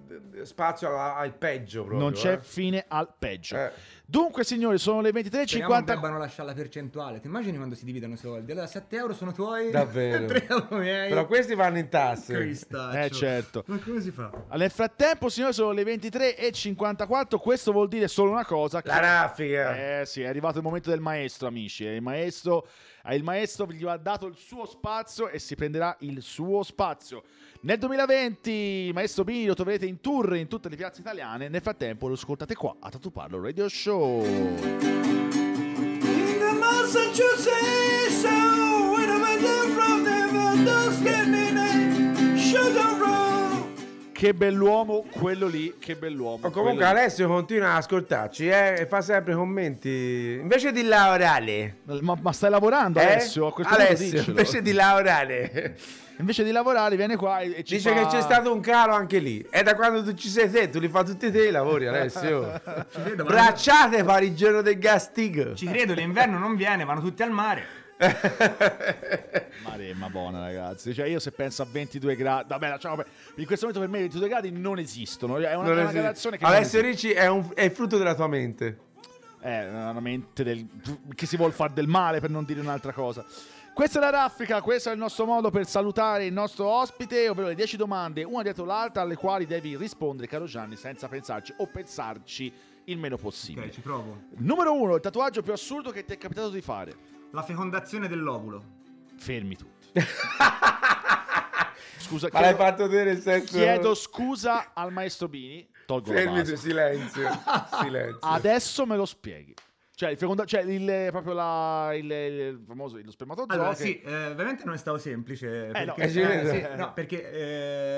spazio alla- al peggio proprio. non c'è eh. fine al peggio. Eh. Dunque, signori, sono le Speriamo non 23.50. debbano lasciare la percentuale. Ti immagini quando si dividono i soldi? Allora 7 euro sono tuoi, Davvero. 3 euro miei. Però questi vanno in tasse. Cristaccio. Eh, certo. Ma come si fa? Nel frattempo, signori, sono le 23.54. Questo vuol dire solo una cosa: che- La raffica. Eh sì, è arrivato il momento del maestro, amici. Il maestro, il maestro gli ha dato il suo spazio e si prenderà il suo spazio. Nel 2020, il maestro Bini lo troverete in tour in tutte le piazze italiane. Nel frattempo, lo ascoltate qua a Tatu Parlo Radio Show. Che bell'uomo quello lì, che bell'uomo. O comunque quello lì. Alessio continua ad ascoltarci eh, e fa sempre commenti. Invece di lavorare, Ma, ma stai lavorando, eh? Alessio? A questo Alessio, invece di lavorare, Invece di lavorare, viene qua e, ci dice fa- che c'è stato un calo anche lì. E da quando tu ci sei te, tu li fai tutti te i lavori, Alessio. Ci credo, ma- Bracciate pari il giorno del gastigo. Ci credo, l'inverno non viene, vanno tutti al mare. Maremma buona ragazzi, cioè io se penso a 22 gradi, vabbè lasciamo in questo momento per me 22 gradi non esistono, è una, Non è una esiste. che Alessio. Ricci è, un- è il frutto della tua mente. è una mente del, che si vuol fare del male per non dire un'altra cosa. Questa è la raffica, questo è il nostro modo per salutare il nostro ospite, ovvero le 10 domande, una dietro l'altra, alle quali devi rispondere, caro Gianni, senza pensarci o pensarci il meno possibile. Ok, ci provo. Numero 1, il tatuaggio più assurdo che ti è capitato di fare. La fecondazione dell'ovulo. Fermi tutti. Scusa, Ma l'hai chiedo, fatto te nel senso... chiedo scusa al maestro Bini. Tolgo la Fermi, base. tu, silenzio. silenzio. Adesso me lo spieghi. Cioè, il feconda- cioè il, proprio la, il, il famoso lo spermatozoo. Allora, che- sì, eh, ovviamente non è stato semplice. Eh, no, perché, eh, ci vedo. sì, no, perché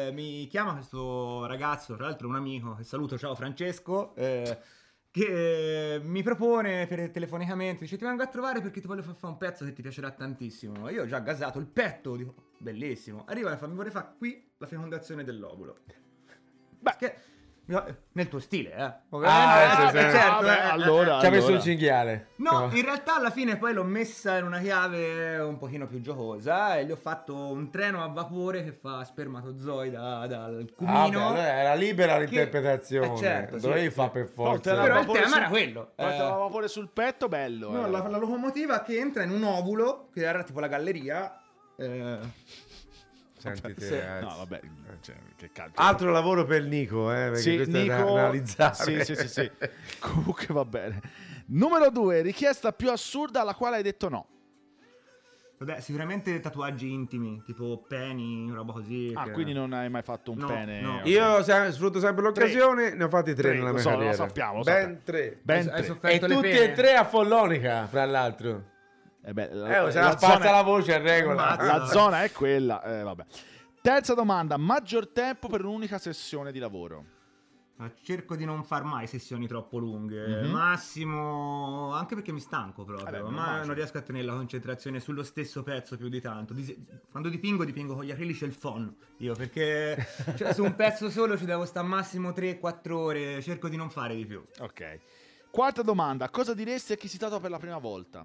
eh, mi chiama questo ragazzo, tra l'altro un amico, che saluto, ciao Francesco, eh, che eh, mi propone per- telefonicamente, dice ti vengo a trovare perché ti voglio far fare un pezzo che ti piacerà tantissimo. Io ho già gasato il petto, dico, bellissimo. Arriva e fa, mi vorrei fare qui la fecondazione dell'ovulo. Beh, che... Nel tuo stile, eh. Ovviamente, Ah, sì, eh, sì. certo, Vabbè, eh, eh, allora, Ci ha messo allora. un cinghiale. No, in realtà alla fine poi l'ho messa in una chiave un pochino più giocosa e gli ho fatto un treno a vapore che fa spermatozoi da- dal Ah, beh, cumino. era libera che- l'interpretazione. Eh, certo, sì, Dovevi sì. fare per forza. Però il tema sul- era quello. Porta eh. la vapore sul petto, bello. No, eh. la, la locomotiva che entra in un ovulo, che era tipo la galleria. eh, Senti te, Sì. ragazzi. No, vabbè, cioè, che cazzo. Altro lavoro per Nico, eh, perché Sì, questo è da Nico- analizzare. Sì, sì, sì, sì. Comunque va bene. Numero 2, richiesta più assurda alla quale hai detto no. vabbè, sicuramente tatuaggi intimi, tipo peni, roba così. Ah, che- quindi non hai mai fatto un No, pene. no. Io se- sfrutto sempre l'occasione, ne ho fatti tre, Tre, nella lo mia so, lo carriera. sappiamo, lo Ben sappiamo. tre. Ben Hai tre. E sofferto le tutti pene? e tre a Follonica, fra l'altro. Eh beh, Eh, la, se la la spazza zona, la voce a regola. La zona è quella. eh, vabbè. Terza domanda, maggior tempo per un'unica sessione di lavoro. Cerco di non far mai sessioni troppo lunghe, Mhm. massimo, anche perché mi stanco proprio, Vabbè, ma normale. non riesco a tenere la concentrazione sullo stesso pezzo più di tanto. Quando dipingo, dipingo con gli acrilici e il phon, io perché cioè, su un pezzo solo ci devo stare massimo 3-4 ore, cerco di non fare di più. Ok. Quarta domanda, cosa diresti a chi si tatua per la prima volta?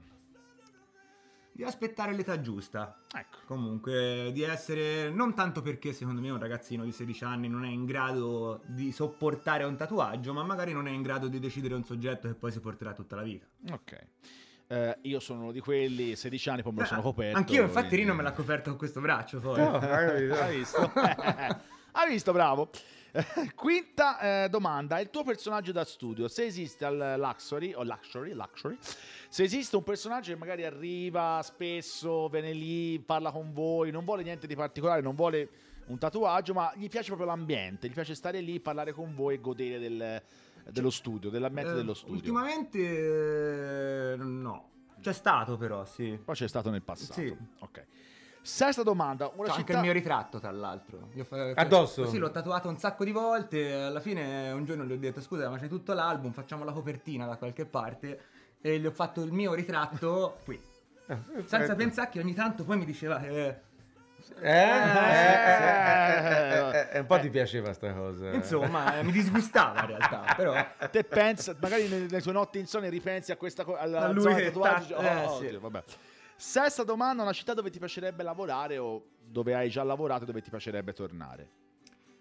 Di aspettare l'età giusta. Ecco. Comunque, di essere non tanto perché secondo me un ragazzino di 16 anni non è in grado di sopportare un tatuaggio, ma magari non è in grado di decidere un soggetto che poi si porterà tutta la vita. Ok. Eh, io sono uno di quelli, 16 anni, poi me lo sono coperto. Anch'io, infatti, quindi- Rino me l'ha coperto con questo braccio. Poi. No, hai capito? Hai visto? Hai visto, bravo. Quinta eh, domanda, il tuo personaggio da studio, se esiste al Luxury o Luxury, Luxury, se esiste un personaggio che magari arriva spesso, viene lì, parla con voi, non vuole niente di particolare, non vuole un tatuaggio, ma gli piace proprio l'ambiente, gli piace stare lì, parlare con voi e godere del- dello studio, dell'ambiente Eh, dello studio. Ultimamente, eh, no. C'è stato, però, sì. Poi c'è stato nel passato. Sì. Ok. Sesta domanda, una anche città... il mio ritratto, tra l'altro. Io fa- Addosso? Sì, l'ho tatuato un sacco di volte. Alla fine, un giorno gli ho detto: Scusa, ma c'è tutto l'album, facciamo la copertina da qualche parte. E gli ho fatto il mio ritratto qui. Senza pensare che ogni tanto poi mi diceva: eh, Eh, eh, eh, eh, eh, eh, un po' ti piaceva sta cosa. Insomma, eh, mi disgustava in realtà. Però, te pensa, magari nelle, nelle tue notti insonne ripensi a questa cosa, alla A lui zona che tatuaggio, ta- eh, oh, sì. oddio, vabbè. Sesta domanda, una città dove ti piacerebbe lavorare o dove hai già lavorato e dove ti piacerebbe tornare?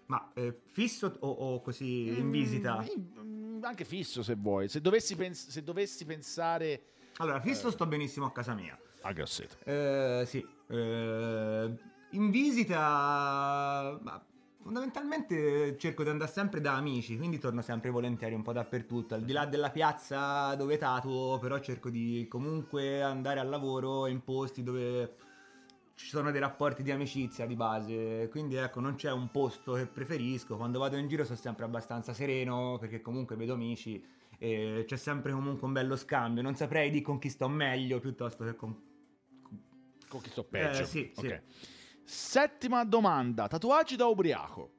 ma eh, fisso o, o così in visita? Mm, anche fisso se vuoi. Se dovessi, pens- se dovessi pensare Allora, fisso sto benissimo a casa mia. a Grosseto. Eh, sì. Eh, in visita, ma fondamentalmente cerco di andare sempre da amici, quindi torno sempre volentieri un po' dappertutto. Al di là della piazza dove tatuo, però cerco di comunque andare al lavoro in posti dove ci sono dei rapporti di amicizia di base. Quindi ecco, non c'è un posto che preferisco. Quando vado in giro sono sempre abbastanza sereno perché comunque vedo amici. E c'è sempre comunque un bello scambio. Non saprei di con chi sto meglio piuttosto che con Con chi sto peggio. Eh, sì, sì. Settima domanda, tatuaggi da ubriaco.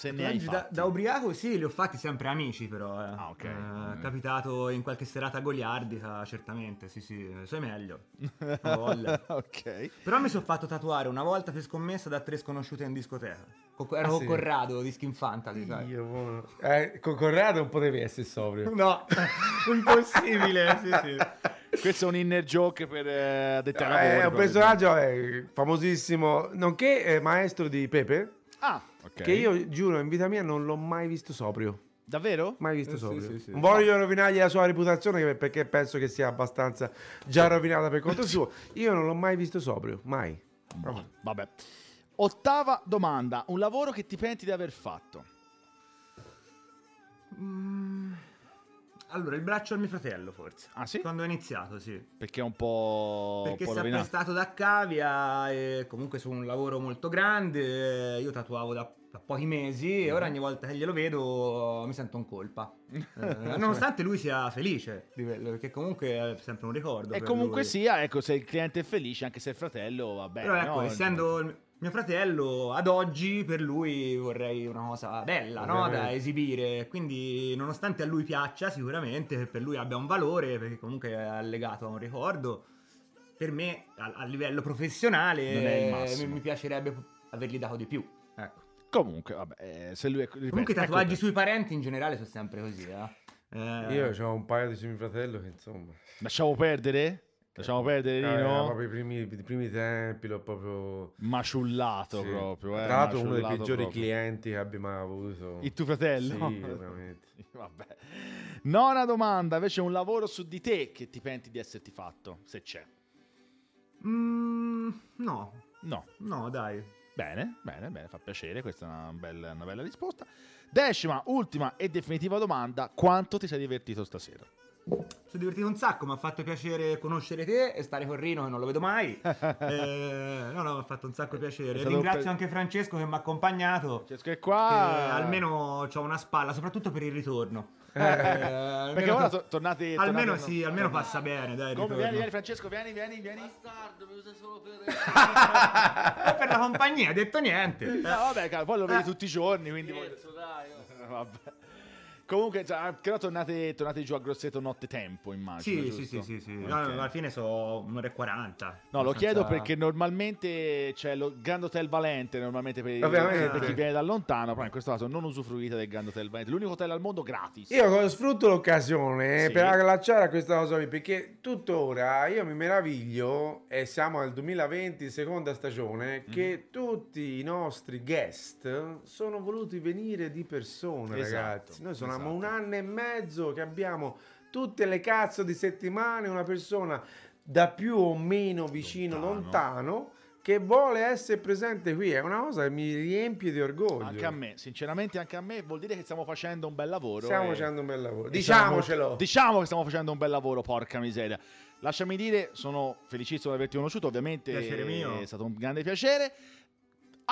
Se ne hai da, da ubriaco sì, li ho fatti sempre amici però. Eh. Ah, ok. Eh, Mm. È capitato in qualche serata goliardica, certamente, sì sì, sai meglio. Ok. Però mi sono fatto tatuare una volta per scommessa da tre sconosciute in discoteca. Co- ero Ah, con sì? Corrado di Skin Fantasy, sai. Io. Eh, con Corrado non potevi essere sobrio. No, impossibile, sì sì. Questo è un inner joke per eh, ai Eh, è un personaggio eh, famosissimo, nonché eh, maestro di Pepe, Ah, ok. che io giuro in vita mia non l'ho mai visto sobrio. Davvero? Mai visto Eh, sì, sobrio. sì, sì. Non voglio rovinargli la sua reputazione perché penso che sia abbastanza già rovinata per conto suo. Io non l'ho mai visto sobrio, mai. Boh, Vabbè. Ottava domanda. Un lavoro che ti penti di aver fatto. Mm, Allora, il braccio al mio fratello, forse. Ah, sì? Quando ho iniziato, sì. Perché è un po', Perché un po' si è prestato da cavia e comunque su un lavoro molto grande. Io tatuavo da, da pochi mesi e ora ogni volta che glielo vedo mi sento in colpa. Eh, nonostante lui sia felice di quello, perché comunque è sempre un ricordo. E comunque lui. sia, ecco, se il cliente è felice, anche se il fratello va bene. Però ecco, no? essendo mio fratello, ad oggi per lui vorrei una cosa bella, no? Da esibire. Quindi, nonostante a lui piaccia, sicuramente per lui abbia un valore, perché comunque è legato a un ricordo. Per me, a, a livello professionale, Non è mi, mi piacerebbe avergli dato di più. Ecco. Comunque, vabbè, eh, se lui è... ripeto, Comunque, i ecco tatuaggi te. sui parenti in generale sono sempre così, eh. Eh, Io ho un paio di mio fratello che insomma... Lasciamo perdere? Lasciamo perdere, Eh, Rino? proprio i primi, i primi tempi l'ho proprio... Maciullato Sì. proprio, eh. Tra l'altro uno dei peggiori proprio. clienti che abbia mai avuto. Il tuo fratello? Sì, veramente. Vabbè. Nona domanda, invece un lavoro su di te che ti penti di esserti fatto, se c'è. mm, no, No. no, dai. Bene, bene, bene, fa piacere, questa è una bella, una bella risposta. Decima, ultima e definitiva domanda, quanto ti sei divertito stasera? Sono divertito un sacco, mi ha fatto piacere conoscere te e stare con Rino che non lo vedo mai. Eh, no, no, mi ha fatto un sacco piacere. stato Ringrazio anche Francesco che mi ha accompagnato. Che che qua... almeno ho una spalla, soprattutto per il ritorno. Eh, Perché ora to- to- tornate... almeno tornate- sì, almeno passa bene, dai, Come, vieni, vieni Francesco, vieni, vieni, vieni. Bastardo, mi usa solo per... È per la compagnia, ha detto niente. No, vabbè, caro, poi lo vedi Eh. tutti i giorni, quindi... voglio- Scherzo, dai. oh. Eh, Vabbè. Comunque, cioè, ora tornate, tornate giù a Grosseto notte tempo, immagino. Sì, sì, sì, sì, sì. Ok. No, alla fine sono un'ora e 40. No, lo chiedo perché normalmente c'è lo Grand Hotel Valente, normalmente per, per chi viene da lontano, però in questo caso non usufruite del Grand Hotel Valente, l'unico hotel al mondo gratis. Io sfrutto l'occasione eh, Sì. per allacciare a questa cosa qui, perché tuttora io mi meraviglio, e siamo al 2020, seconda stagione, Mhm. che tutti i nostri guest sono voluti venire di persona, Esatto, ragazzi. Noi siamo esatto. Un anno e mezzo che abbiamo tutte le cazzo di settimane una persona da più o meno vicino, Lontano. lontano, che vuole essere presente qui. È una cosa che mi riempie di orgoglio. Anche a me, sinceramente anche a me vuol dire che stiamo facendo un bel lavoro. Stiamo e- facendo un bel lavoro. siamo Diciamocelo. molto- Diciamo che stiamo facendo un bel lavoro, porca miseria. Lasciami dire, sono felicissimo di averti conosciuto, ovviamente Piacere mio. è stato un grande piacere.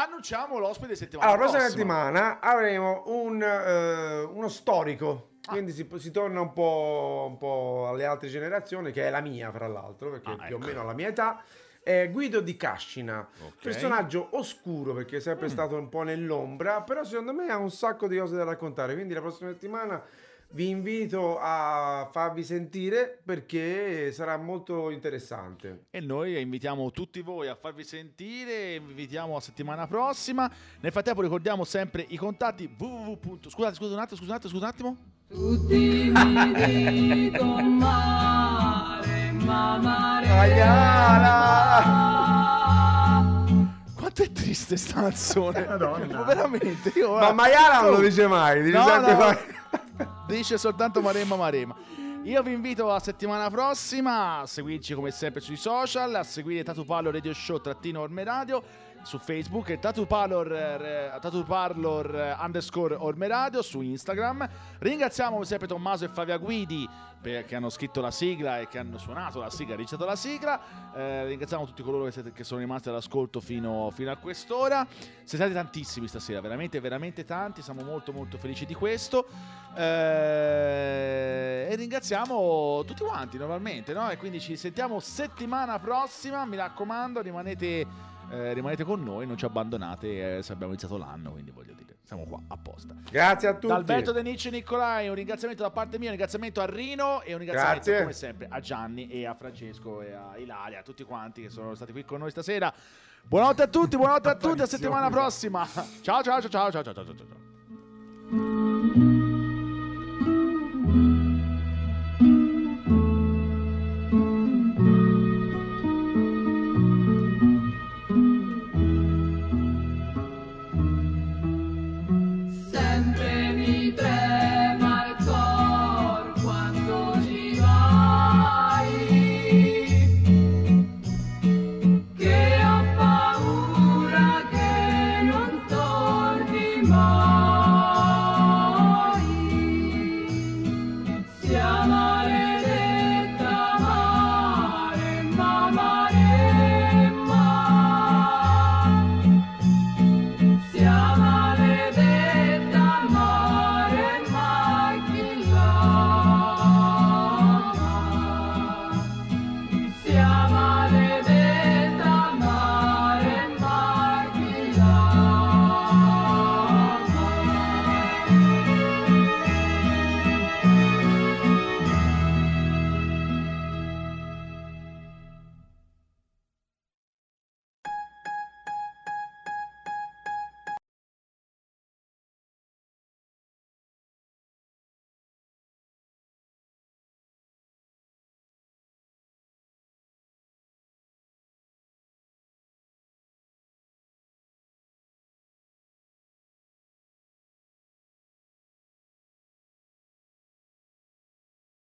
Annunciamo l'ospite settimana Allora, la prossima settimana avremo un, eh, uno storico. Ah. Quindi si, si torna un po', un po' alle altre generazioni, che è la mia, fra l'altro, perché Ah, più o ecco. meno alla mia età. È Guido di Cascina, Ok. personaggio oscuro perché è sempre Mm. stato un po' nell'ombra, però secondo me ha un sacco di cose da raccontare. Quindi la prossima settimana vi invito a farvi sentire perché sarà molto interessante. E noi invitiamo tutti voi a farvi sentire, vi invitiamo a settimana prossima. Nel frattempo ricordiamo sempre i contatti www. Scusate, scusate un attimo, scusate un attimo, scusate un attimo. Tutti mi dicono mare, ma mare. Quanto è triste sta canzone. Madonna. Veramente, io Ma Maiala non lo dice mai, dice No, sempre no. mai- Dice soltanto Maremma Maremma. Io vi invito la settimana prossima a seguirci come sempre sui social, a seguire Tatu Parlor Radio Show trattino Orme Radio su Facebook e Tatu Parlor, eh, Parlor eh, underscore Orme Radio su Instagram. Ringraziamo come sempre Tommaso e Flavia Guidi perché hanno scritto la sigla e che hanno suonato la sigla, registrato la sigla. Eh, ringraziamo tutti coloro che, siete- che sono rimasti all'ascolto fino, fino a quest'ora. Siete stati tantissimi stasera, veramente, veramente tanti. Siamo molto, molto felici di questo. Eh, e ringraziamo tutti quanti normalmente, no? E quindi ci sentiamo settimana prossima. Mi raccomando, rimanete, eh, rimanete con noi, non ci abbandonate. eh, se abbiamo iniziato l'anno, quindi voglio dire, siamo qua apposta. Grazie a tutti. Da Alberto De Nicci e Nicolai, un ringraziamento da parte mia, un ringraziamento a Rino e un ringraziamento Grazie. come sempre a Gianni e a Francesco e a Ilaria, a tutti quanti che sono stati qui con noi stasera. Buonanotte a tutti, buonanotte a tutti, a settimana prossima. Ciao ciao ciao ciao ciao ciao ciao ciao. ciao.